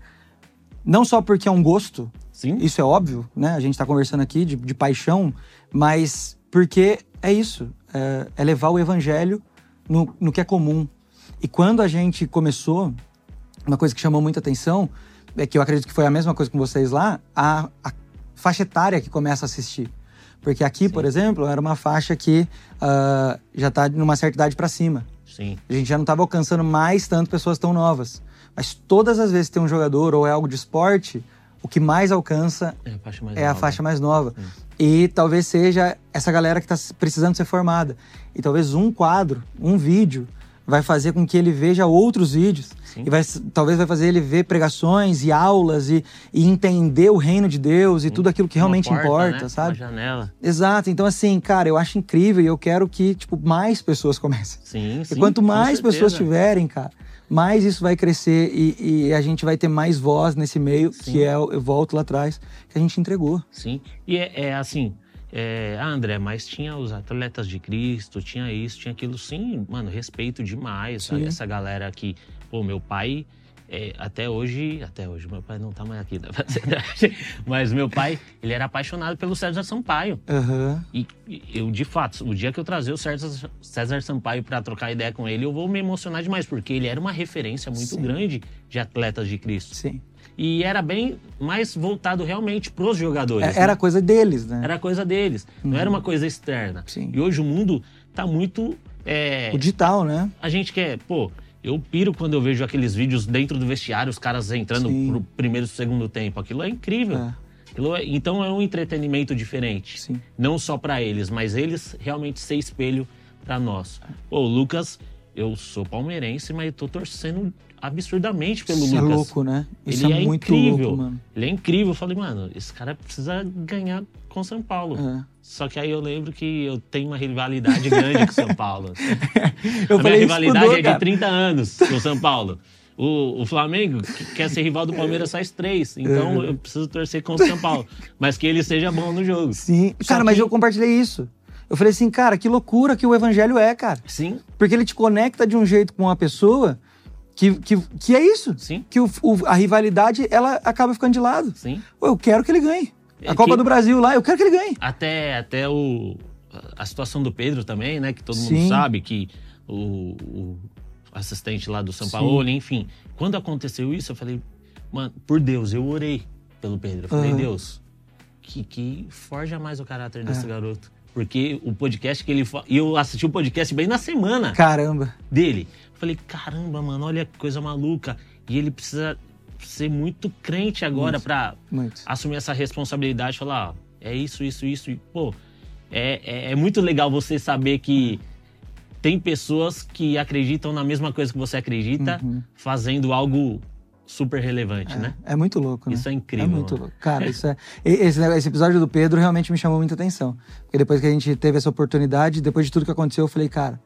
Não só porque é um gosto, Sim. Isso é óbvio, né? A gente está conversando aqui de, de, paixão, mas porque é isso, é, é levar o evangelho no, no, que é comum. E quando a gente começou, uma coisa que chamou muita atenção, é que eu acredito que foi a mesma coisa com vocês lá, a, a faixa etária que começa a assistir. Porque aqui, Sim. por exemplo, era uma faixa que uh, já está numa certa idade para cima. Sim. A gente já não estava alcançando mais tanto pessoas tão novas. Mas todas as vezes que tem um jogador ou é algo de esporte, o que mais alcança é a faixa mais é nova. Faixa mais nova. E talvez seja essa galera que está precisando ser formada. E talvez um quadro, um vídeo, vai fazer com que ele veja outros vídeos. Sim. E vai, talvez vai fazer ele ver pregações e aulas e, e entender o reino de Deus e Sim. tudo aquilo que realmente porta, importa, né? sabe? Uma janela. Exato. Então, assim, cara, eu acho incrível e eu quero que, tipo, mais pessoas comecem. Sim, sim. E quanto mais pessoas tiverem, cara, mais isso vai crescer e, e, a gente vai ter mais voz nesse meio, Sim. que é, eu volto lá atrás, que a gente entregou. Sim, e é, é assim, é, ah, André, mas tinha os atletas de Cristo, tinha isso, tinha aquilo. Sim, mano, respeito demais Sim. essa galera aqui. Pô, meu pai é, até hoje, até hoje, meu pai não tá mais aqui, né? mas meu pai, ele era apaixonado pelo César Sampaio. Aham. E e eu, de fato, o dia que eu trazer o César, César Sampaio para trocar ideia com ele, eu vou me emocionar demais, porque ele era uma referência muito Sim. grande de atletas de Cristo. Sim. E era bem mais voltado realmente pros jogadores. É- né? Era coisa deles, né? Era coisa deles, não era uma coisa externa. Sim. E hoje o mundo tá muito. é, O digital, né? a gente quer, pô, eu piro quando eu vejo aqueles vídeos dentro do vestiário, os caras entrando Sim. pro primeiro e segundo tempo. Aquilo é incrível. É. Aquilo é- então é um entretenimento diferente. Sim. Não só pra eles, mas eles realmente ser espelho pra nós. Pô, o Lucas, eu sou palmeirense, mas eu tô torcendo absurdamente pelo Isso é Lucas. louco, né? Isso Ele é, é, muito incrível. louco, mano. Ele é incrível. Eu falei, mano, esse cara precisa ganhar com São Paulo. Só que aí eu lembro que eu tenho uma rivalidade grande com São Paulo. Eu a minha rivalidade Dô, é de cara. 30 anos com São Paulo. O, o Flamengo que quer ser rival do Palmeiras faz três. Então eu preciso torcer contra o São Paulo. Mas que ele seja bom no jogo. Sim. Só Cara, mas que- eu compartilhei isso. Eu falei assim, cara, que loucura que o evangelho é, cara. Sim, Porque ele te conecta de um jeito com uma pessoa que, que, que é isso. sim, Que o, o- a rivalidade, ela acaba ficando de lado. sim. Eu quero que ele ganhe. A É Copa que- do Brasil lá, eu quero que ele ganhe. Até, até o, a situação do Pedro também, né? Que todo Sim. mundo sabe que o, o assistente lá do São Sim. Paulo, enfim. Quando aconteceu isso, eu falei, mano, por Deus, eu orei pelo Pedro. Eu falei, Aham. Deus, que, que forja mais o caráter desse É. garoto. Porque o podcast que ele. E eu assisti o podcast bem na semana Caramba. dele. Eu falei, caramba, mano, olha que coisa maluca. E ele precisa ser muito crente agora Muito. assumir essa responsabilidade, falar, ó, é isso, isso, isso. E, pô, é, é, é muito legal você saber que tem pessoas que acreditam na mesma coisa que você acredita, Uhum. fazendo algo super relevante, né? É muito louco, né? Isso é incrível. É muito mano. louco. Cara, isso é. Esse, esse episódio do Pedro realmente me chamou muita atenção. Porque depois que a gente teve essa oportunidade, depois de tudo que aconteceu, eu falei, cara,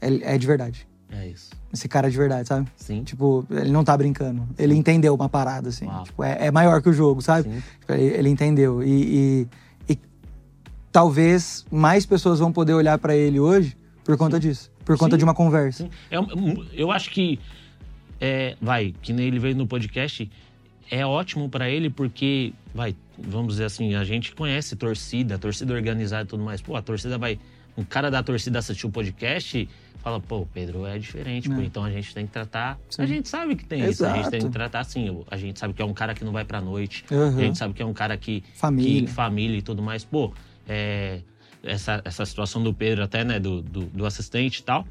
ele é de verdade. É isso. Esse cara de verdade, sabe? Sim. Tipo, ele não tá brincando. Ele entendeu uma parada, assim. Tipo, é, é maior que o jogo, sabe? Sim. Tipo, ele, ele entendeu. E, e- e talvez mais pessoas vão poder olhar pra ele hoje por conta disso. Por conta Sim. de uma conversa. Sim. É eu acho que é, vai, que nem ele veio no podcast, é ótimo pra ele porque vai, vamos dizer assim, a gente conhece torcida, torcida organizada e tudo mais. Pô, a torcida vai, um cara da torcida assistiu o podcast, fala, pô, o Pedro é diferente, pô, É. então a gente tem que tratar. Sim. A gente sabe que tem isso, a gente tem Exato. que tratar assim. A gente sabe que é um cara que não vai pra noite, Uhum. a gente sabe que é um cara que Família. que família e tudo mais. Pô, é, essa, essa situação do Pedro até, né, do, do, do assistente e tal.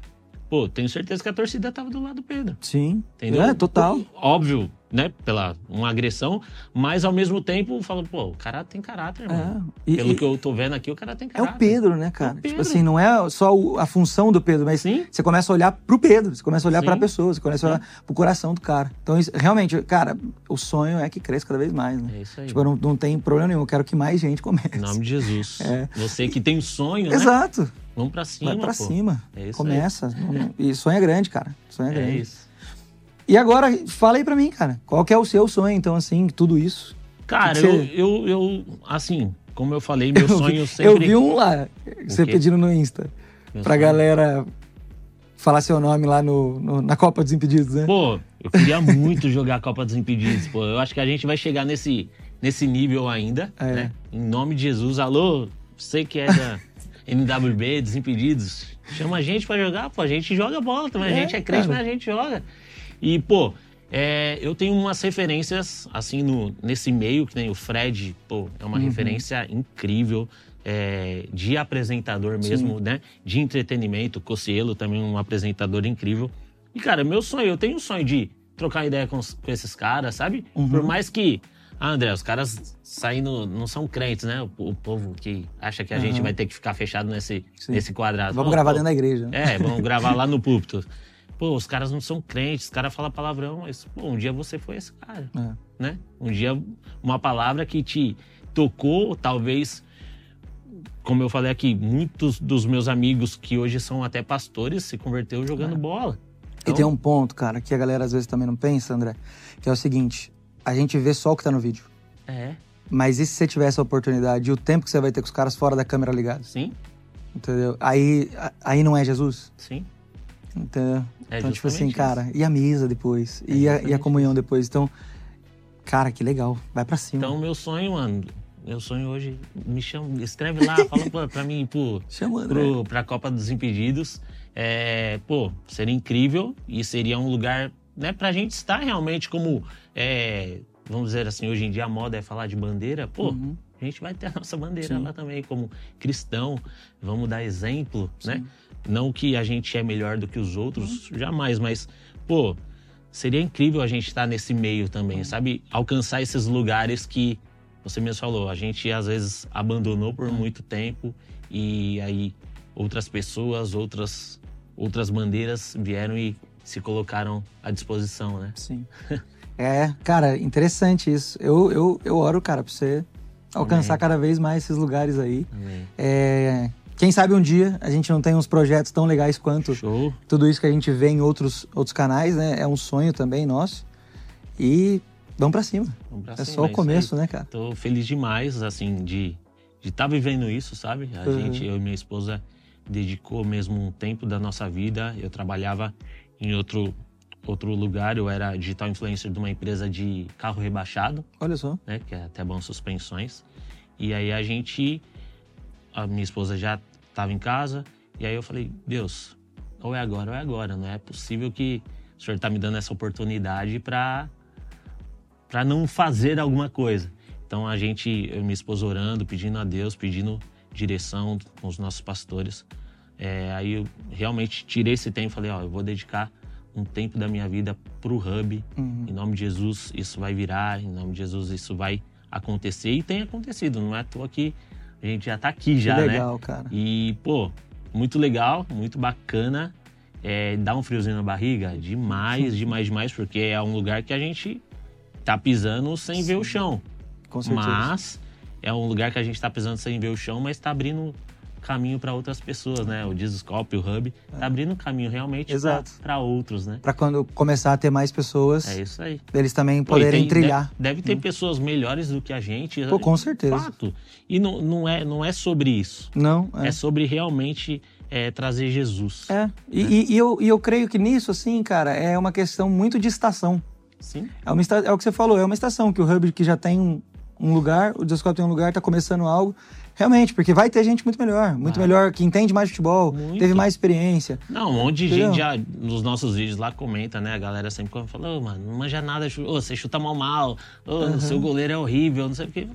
Pô, tenho certeza que a torcida tava do lado do Pedro. Sim. Entendeu? É, total. Óbvio, né, pela uma agressão, mas ao mesmo tempo falo, pô, o cara tem caráter, mano. É. E- Pelo e- que eu tô vendo aqui, o cara tem É caráter. o Pedro, né, cara? É o Tipo Pedro. assim, não é só a função do Pedro, mas Sim. você começa a olhar pro Pedro, você começa a olhar Sim. pra pessoa, você começa a olhar pro coração do cara. Então, isso- realmente, cara, o sonho é que cresça cada vez mais, né? É isso aí. Tipo, não, não tem problema nenhum, eu quero que mais gente comece. Em nome de Jesus. É. Você que tem um sonho, né? Exato. Vamos pra cima, Vai pra pô. cima. É isso Começa. Não- E sonho é grande, cara. Sonho é, É grande. isso. E agora, fala aí pra mim, cara. Qual que é o seu sonho, então, assim, tudo isso? Cara, eu, você- eu, eu, assim, como eu falei, meu Eu sonho vi- sempre... Eu vi um lá, você quê? pedindo no Insta, Meu pra sonho? galera falar seu nome lá no, no- na Copa dos Impedidos, né? Pô, eu queria muito jogar a Copa dos Impedidos, pô. Eu acho que a gente vai chegar nesse, nesse nível ainda, É. né? Em nome de Jesus, alô, você que é da NWB, Desimpedidos, chama a gente pra jogar, pô. A gente joga bola também, a É, gente é crente, cara. mas a gente joga. E, pô, é, eu tenho umas referências, assim, no, nesse meio, que nem o Fred, pô, é uma Uhum. referência incrível. é, de apresentador mesmo, né? De entretenimento. Cocielo também um apresentador incrível. E, cara, meu sonho, eu tenho um sonho de trocar ideia com, com esses caras, sabe? Uhum. Por mais que. Ah, André, os caras saindo. Não são crentes, né? O, o povo que acha que a gente Uhum. vai ter que ficar fechado nesse, Sim. nesse quadrado. Vamos Não, gravar pô, dentro da igreja. né? É, vamos gravar lá no púlpito. Pô, os caras não são crentes, os caras falam palavrão, mas, pô, um dia você foi esse cara, É. né? Um dia, uma palavra que te tocou, talvez, como eu falei aqui, muitos dos meus amigos que hoje são até pastores se converteu jogando É. bola. E Então, tem um ponto, cara, que a galera às vezes também não pensa, André, que é o seguinte: a gente vê só o que tá no vídeo. É, Mas e se você tiver essa oportunidade e o tempo que você vai ter com os caras fora da câmera ligados? sim, Entendeu? Aí, a- aí não é Jesus? sim. Então, É então tipo assim, justamente cara, e a mesa depois? É e, a, e a comunhão depois? Então, cara, que legal. Vai pra cima. Então, meu sonho, mano, meu sonho hoje, me chama, escreve lá, fala pra, pra mim, pô, Chama o André. pro, pra Copa dos Impedidos. É, pô, seria incrível e seria um lugar, né, pra gente estar realmente como, é, vamos dizer assim, hoje em dia a moda é falar de bandeira, pô, Uhum. a gente vai ter a nossa bandeira Sim. lá também, como cristão, vamos dar exemplo, né? Não que a gente é melhor do que os outros, Uhum. jamais, mas, pô, seria incrível a gente estar nesse meio também, Uhum. sabe? Alcançar esses lugares que você mesmo falou, a gente às vezes abandonou Uhum. por muito tempo e aí outras pessoas, outras outras bandeiras vieram e se colocaram à disposição, né? Sim. É, cara, interessante isso. Eu, eu, eu oro, cara, pra você alcançar Amém. cada vez mais esses lugares aí. Amém. É, quem sabe um dia a gente não tem uns projetos tão legais quanto Show. tudo isso que a gente vê em outros, outros canais, né? É um sonho também nosso. E vamos pra cima. Vamos pra É cima, só o começo, né, cara? Tô feliz demais, assim, de de estar vivendo isso, sabe? A Uhum. gente, eu e minha esposa, dedicou mesmo um tempo da nossa vida. Eu trabalhava em outro outro lugar, eu era digital influencer de uma empresa de carro rebaixado, Olha só. né? Que é até bom suspensões. E aí a gente, a minha esposa já estava em casa, e aí eu falei, Deus, ou é agora ou é agora. Não é possível que o Senhor está me dando essa oportunidade para para não fazer alguma coisa. Então a gente, eu e minha esposa orando, pedindo a Deus, pedindo direção com os nossos pastores. É, aí eu realmente tirei esse tempo e falei, ó, eu vou dedicar um tempo da minha vida pro Hub. Uhum. Em nome de Jesus, isso vai virar. Em nome de Jesus, isso vai acontecer. E tem acontecido. Não é à toa que a gente já tá aqui já, que né? legal, cara. E, pô, muito legal, muito bacana. É, dá um friozinho na barriga? Demais, demais, demais, porque é um lugar que a gente tá pisando sem ver o chão. Com certeza. Mas é um lugar que a gente tá pisando sem ver o chão, mas tá abrindo caminho para outras pessoas, né? O Discoscope, o Hub, tá abrindo caminho realmente para outros, né? Pra quando começar a ter mais pessoas, É isso aí. eles também Pô, poderem tem- trilhar. Deve, deve ter pessoas melhores do que a gente. Pô, com certeza. Fato. E não, não, é, não é sobre isso. Não, É, sobre realmente é, trazer Jesus. É, e, e- e eu, e eu creio que nisso, assim, cara, é uma questão muito de estação. Sim. É, uma é o que você falou, é uma estação que o Hub que já tem um, um lugar, o Descope tem um lugar, tá começando algo. Realmente, porque vai ter gente muito melhor, muito Vai. melhor, que entende mais futebol, Muito. teve mais experiência. Não, um monte de Entendeu? gente já nos nossos vídeos lá comenta, né? A galera sempre fala, ô, mano, não manja nada, ô, você chuta mal mal, ô, seu goleiro é horrível, não sei o quê.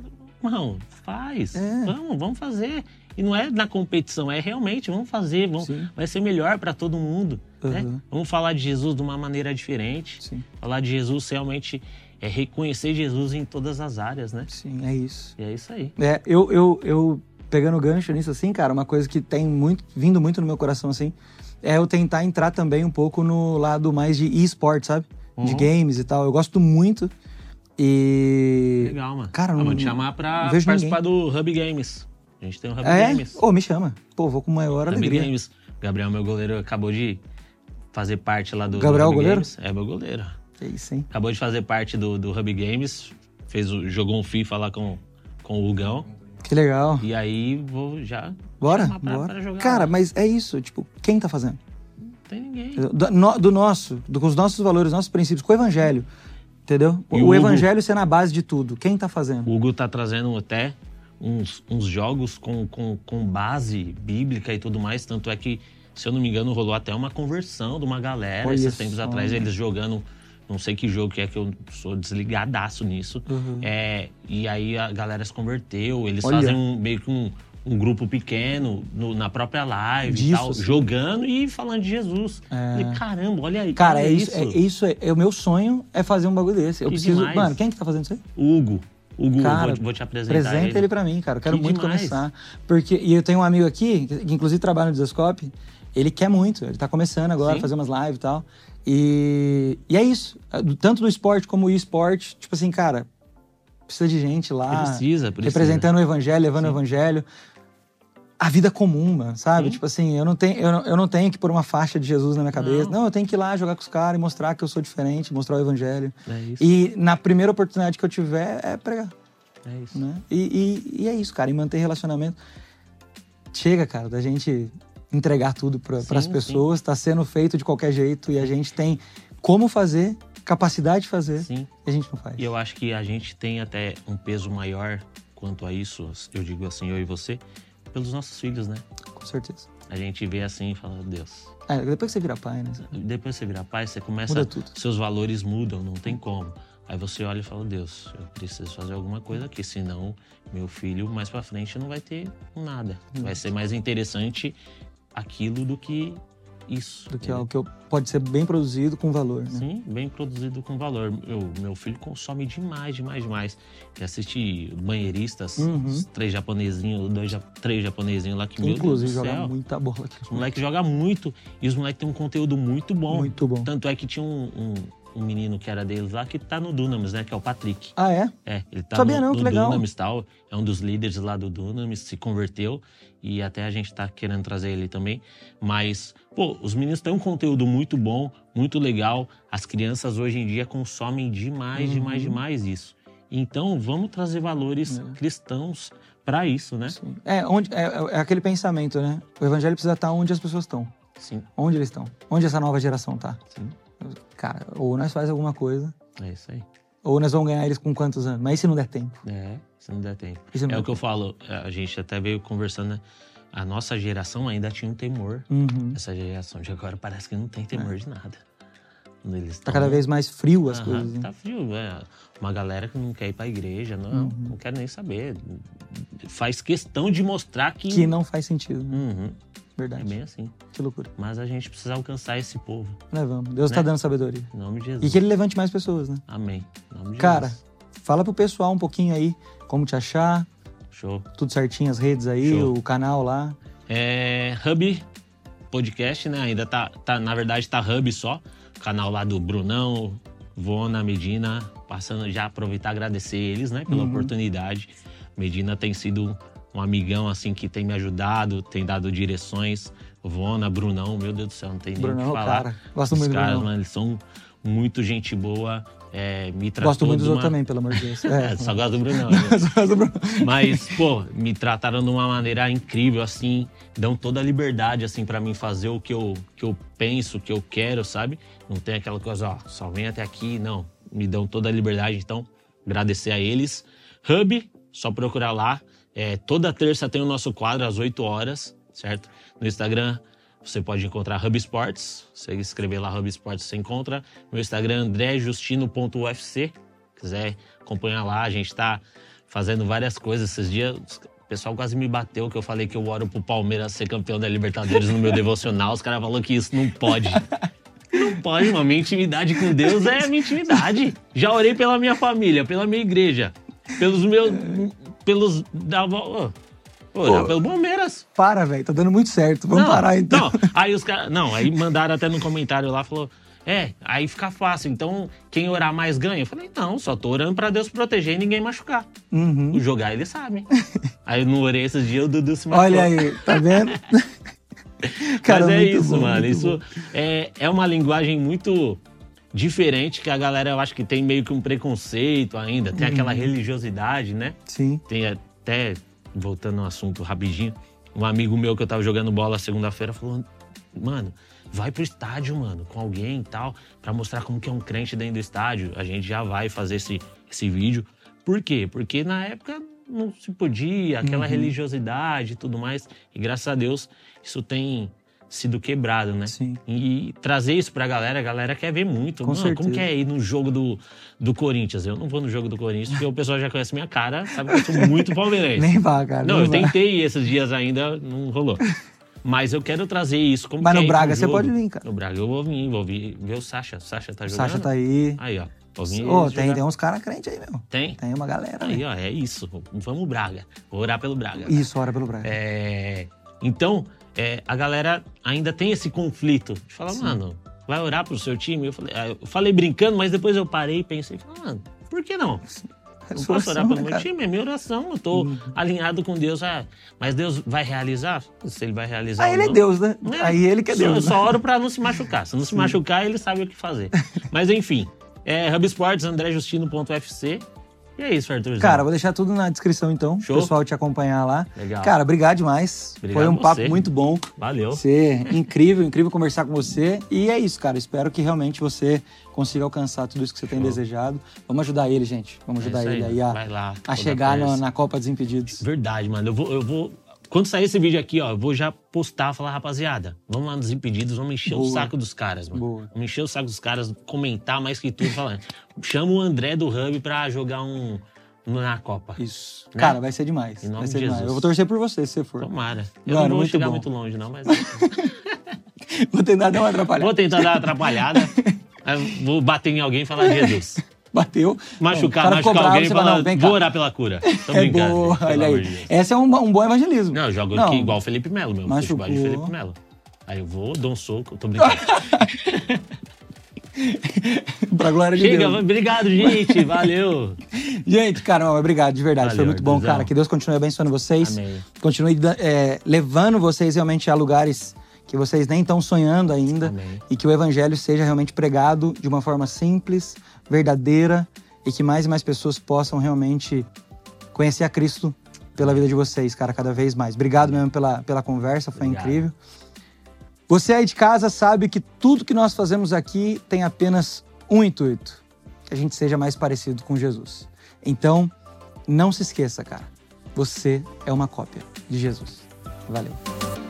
Não, faz. É. Vamos, vamos fazer. E não é na competição, é realmente, vamos fazer, vamos, Sim. vai ser melhor para todo mundo. né? Uhum. Vamos falar de Jesus de uma maneira diferente. Sim, Falar de Jesus realmente é reconhecer Jesus em todas as áreas, né? sim, é isso. E é isso aí. É, eu, eu, eu pegando o gancho nisso, assim, cara, uma coisa que tem muito, vindo muito no meu coração, assim, é eu tentar entrar também um pouco no lado mais de e-sport, sabe? De Uhum. games e tal. Eu gosto muito. E. Legal, mano. Cara, Ah, não- vou te chamar pra participar do Hub Games. A gente tem o Hub É? Games. Ô, me chama. Pô, vou com maior Hub alegria. Games. Gabriel, meu goleiro, acabou de fazer parte lá do Gabriel, Hub goleiro? Games. É meu goleiro. Que isso, hein? Acabou de fazer parte do, do Hub Games. Fez, o- jogou um FIFA lá com, com o Hugão. Que legal. E aí vou já. Bora, pra- bora. pra jogar Cara, lá. mas é isso. Tipo, quem tá fazendo? Não tem ninguém. Do, no- do nosso, do, com os nossos valores, nossos princípios, com o evangelho. Entendeu? E O, o Hugo- evangelho sendo a base de tudo. Quem tá fazendo? O Hugo tá trazendo até uns, uns jogos com, com, com base bíblica e tudo mais. Tanto é que, se eu não me engano, rolou até uma conversão de uma galera Olha esses tempos só, atrás, né? eles jogando. Não sei que jogo que é que eu sou desligadaço nisso. Uhum. É, e aí a galera se converteu. Eles Olha. fazem um, meio que um, um grupo pequeno no- na própria live e Disso, tal, assim. jogando e falando de Jesus. É. Falei, caramba, olha aí. Cara, olha é isso. É, isso é, é o meu sonho é fazer um bagulho desse. Eu Que preciso. demais. Mano, quem que tá fazendo isso aí? Hugo. Hugo, Cara, vou, vou te apresentar Apresenta ele, ele. pra mim, cara. Eu quero Que muito demais. começar. Porque, e eu tenho um amigo aqui, que inclusive trabalha no Desascope, ele quer muito. Ele tá começando agora Sim. a fazer umas lives e tal. E, e é isso. Tanto do esporte como o esporte, tipo assim, cara, precisa de gente lá. Precisa, precisa. Representando o evangelho, levando o Sim. evangelho. A vida comum, mano, sabe? Sim. Tipo assim, eu não, tenho, eu, não, eu não tenho que pôr uma faixa de Jesus na minha cabeça. Não. Não, eu tenho que ir lá jogar com os caras e mostrar que eu sou diferente, mostrar o evangelho. É isso. E na primeira oportunidade que eu tiver, é pregar. É isso. Né? E, e- e é isso, cara. E manter relacionamento. Chega, cara, da gente entregar tudo para as pessoas, está sendo feito de qualquer jeito e a gente tem como fazer, capacidade de fazer, Sim. e a gente não faz. E eu acho que a gente tem até um peso maior quanto a isso, eu digo assim, eu e você, pelos nossos filhos, né? Com certeza. A gente vê assim e fala, Deus. É, depois que você vira pai, né? Depois você vira pai, você começa. Muda tudo. Seus valores mudam, não tem como. Aí você olha e fala, Deus, eu preciso fazer alguma coisa aqui, senão meu filho mais pra frente não vai ter nada. Hum. Vai ser mais interessante aquilo do que isso. Do que algo que eu- pode ser bem produzido com valor, né? Sim, bem produzido com valor. Eu, meu filho consome demais, demais, demais. Ele assiste banheiristas, Uhum. três japonesinhos, dois, três japonesinhos lá que, meu Inclusive, Deus joga muita bola aqui. Os moleques jogam muito e os moleques têm um conteúdo muito bom. Muito bom. Tanto é que tinha um, um- um menino que era deles lá que tá no Dunamis, né? Que é o Patrick. Ah, é? É, ele tá Sabia no, não, no. Dunamis tal. É um dos líderes lá do Dunamis, se converteu. E até a gente tá querendo trazer ele também. Mas, pô, os meninos têm um conteúdo muito bom, muito legal. As crianças hoje em dia consomem demais, demais, Uhum. demais isso. Então, vamos trazer valores cristãos para isso, né? Sim. É, onde, é, é aquele pensamento, né? O evangelho precisa estar onde as pessoas estão. Sim, Onde eles estão. Onde essa nova geração tá. sim. Cara, ou nós faz alguma coisa, É isso aí. ou nós vamos ganhar eles com quantos anos. Mas e se não der tempo? É, se não der tempo. É o que eu falo, a gente até veio conversando, né? A nossa geração ainda tinha um temor. Uhum. Essa geração de agora parece que não tem temor de nada. Eles Tá cada vez mais frio as Aham, coisas. né? Tá frio, é. Uma galera que não quer ir pra igreja, não, Uhum. não quer nem saber. Faz questão de mostrar que. Que não faz sentido, né? Uhum, é Verdade. bem assim. Que loucura. Mas a gente precisa alcançar esse povo. Levamos. Deus tá Né? dando sabedoria. Em nome de Jesus. E que ele levante mais pessoas, né? Amém. Em nome de Cara, Jesus. fala pro pessoal um pouquinho aí como te achar, Show. tudo certinho, as redes aí, Show. o canal lá. É, Hub Podcast, né? Ainda tá, tá, na verdade, tá Hub só. Canal lá do Brunão, Vona, Medina. Passando já aproveitar e agradecer eles, né? Pela Uhum. oportunidade. Medina tem sido um amigão, assim, que tem me ajudado, tem dado direções. Vona, Brunão, meu Deus do céu, não tem nem o Brunão, que falar. cara. Gosto Os muito do caras, Brunão. mano, eles são muito gente boa. É, me tratou Gosto muito dos outros uma- também, pelo amor de Deus. É, só gosto do Brunão. né? Só gosto do Bruno. Mas, pô, me trataram de uma maneira incrível, assim. Dão toda a liberdade, assim, pra mim fazer o que eu, que eu penso, o que eu quero, sabe? Não tem aquela coisa, ó, só vem até aqui. Não. Me dão toda a liberdade, então, agradecer a eles. Hub, só procurar lá. É, toda terça tem o nosso quadro às 8 horas, certo? No Instagram você pode encontrar Hub Sports. Você escrever lá Hub Sports você encontra. Meu Instagram andrejustino.ufc. Quiser acompanhar lá, a gente tá fazendo várias coisas. Esses dias o pessoal quase me bateu que eu falei que eu oro pro Palmeiras ser campeão da Libertadores no meu devocional. Os caras falaram que isso não pode. Não pode, mano. Minha intimidade com Deus é minha intimidade. Já orei pela minha família, pela minha igreja, pelos meus. Pelos. Da, Pô. pelo Palmeiras. Para, velho. Tá dando muito certo. Vamos Não, parar então. Não, aí os caras. Não, aí mandaram até no comentário lá, falou. É, aí fica fácil. Então, quem orar mais ganha? Eu falei, não, só tô orando pra Deus proteger e ninguém machucar. Uhum. O jogar, eles sabem. aí eu não orei esses dias, o Dudu se machucou. Olha aí, tá vendo? Cara, Mas é isso, bom, mano. Isso é, é uma linguagem muito diferente que a galera, eu acho que tem meio que um preconceito ainda. Tem aquela Uhum. religiosidade, né? Sim. Tem até, voltando ao assunto rapidinho, um amigo meu que eu tava jogando bola segunda-feira falou: Mano, vai pro estádio, mano, com alguém e tal, pra mostrar como que é um crente dentro do estádio. A gente já vai fazer esse, esse vídeo. Por quê? Porque na época não se podia, aquela Uhum. religiosidade e tudo mais. E graças a Deus isso tem sido quebrado, né? Sim. E trazer isso pra galera, a galera quer ver muito. Com Mano, como que é ir no jogo do, do Corinthians? Eu não vou no jogo do Corinthians, porque o pessoal já conhece minha cara, sabe que eu sou muito palmeirense. Nem vá, cara. Não, eu vá. tentei ir esses dias ainda, não rolou. Mas eu quero trazer isso. Como Mas no é Braga você pode vir, cara. No Braga eu vou vir, vou vir ver o Sasha. O Sasha tá O jogando? Sasha tá aí. Aí, ó. Jogar. tem, tem uns caras crentes aí, meu. Tem? Tem uma galera. Aí, né? ó, é isso. Vamos Braga. Vou orar pelo Braga. Isso, ora pelo Braga. É, Então, é, a galera ainda tem esse conflito. De falar, mano, vai orar pro seu time? Eu falei, eu falei brincando, mas depois eu parei e pensei, falei, mano, por que não? Sua posso orar oração, pelo né, meu cara? time, é minha oração, eu tô alinhado com Deus. Ah, mas Deus vai realizar? Se ele vai realizar Aí ele é não. Deus, né? É, Aí ele que é só- Deus. Eu né? só oro pra não se machucar. Se não se machucar, ele sabe o que fazer. Mas enfim, é, Hub Sports, andrejustino.ufc. E é isso, Arthur. Cara, vou deixar tudo na descrição então, Show. o pessoal te acompanhar lá. Legal. Cara, obrigado demais. Obrigado Foi um a papo você. muito bom. Valeu. Você incrível, incrível conversar com você. E é isso, cara. Espero que realmente você consiga alcançar tudo isso que você tem Show. desejado. Vamos ajudar ele, gente. Vamos É ajudar isso ele aí a, Vai lá. a chegar no- na Copa dos Impedidos. Verdade, mano. Eu vou, eu vou. Quando sair esse vídeo aqui, ó, eu vou já postar, falar, rapaziada, vamos lá nos impedidos, vamos encher o Boa. saco dos caras, mano. Boa. Vamos encher o saco dos caras, comentar mais que tudo, falando. Chama o André do Hub pra jogar um na Copa. Isso. Né? Cara, vai ser demais. Em nome vai de ser demais. Jesus. Eu vou torcer por você se você for. Tomara. Eu Mano, não vou muito chegar bom. muito longe, não, mas. Vou tentar dar uma atrapalhada. vou tentar dar uma atrapalhada. Vou bater em alguém e falar Jesus. Bateu. Machucar, Não, machucar bravo, alguém e falar, não, vou orar pela cura. Tô É brincando. boa, olha aí. de Deus. Esse é um, um bom evangelismo. Não, eu jogo Não. aqui igual o Felipe Melo, meu. Machucou. Futebol de Felipe Melo. Aí eu vou, dou um soco, tô brincando. pra glória de Chega, Deus. obrigado, gente. Valeu. Gente, cara, obrigado, de verdade. Foi Valeu, muito bom, cara. Que Deus continue abençoando vocês. Amém. Continue é, levando vocês realmente a lugares que vocês nem estão sonhando ainda. Amém. E que o evangelho seja realmente pregado de uma forma simples, verdadeira e que mais e mais pessoas possam realmente conhecer a Cristo pela vida de vocês, cara, cada vez mais. Obrigado mesmo pela, pela conversa, foi Obrigado. incrível. Você aí de casa sabe que tudo que nós fazemos aqui tem apenas um intuito: que a gente seja mais parecido com Jesus. Então, não se esqueça, cara. Você é uma cópia de Jesus. Valeu.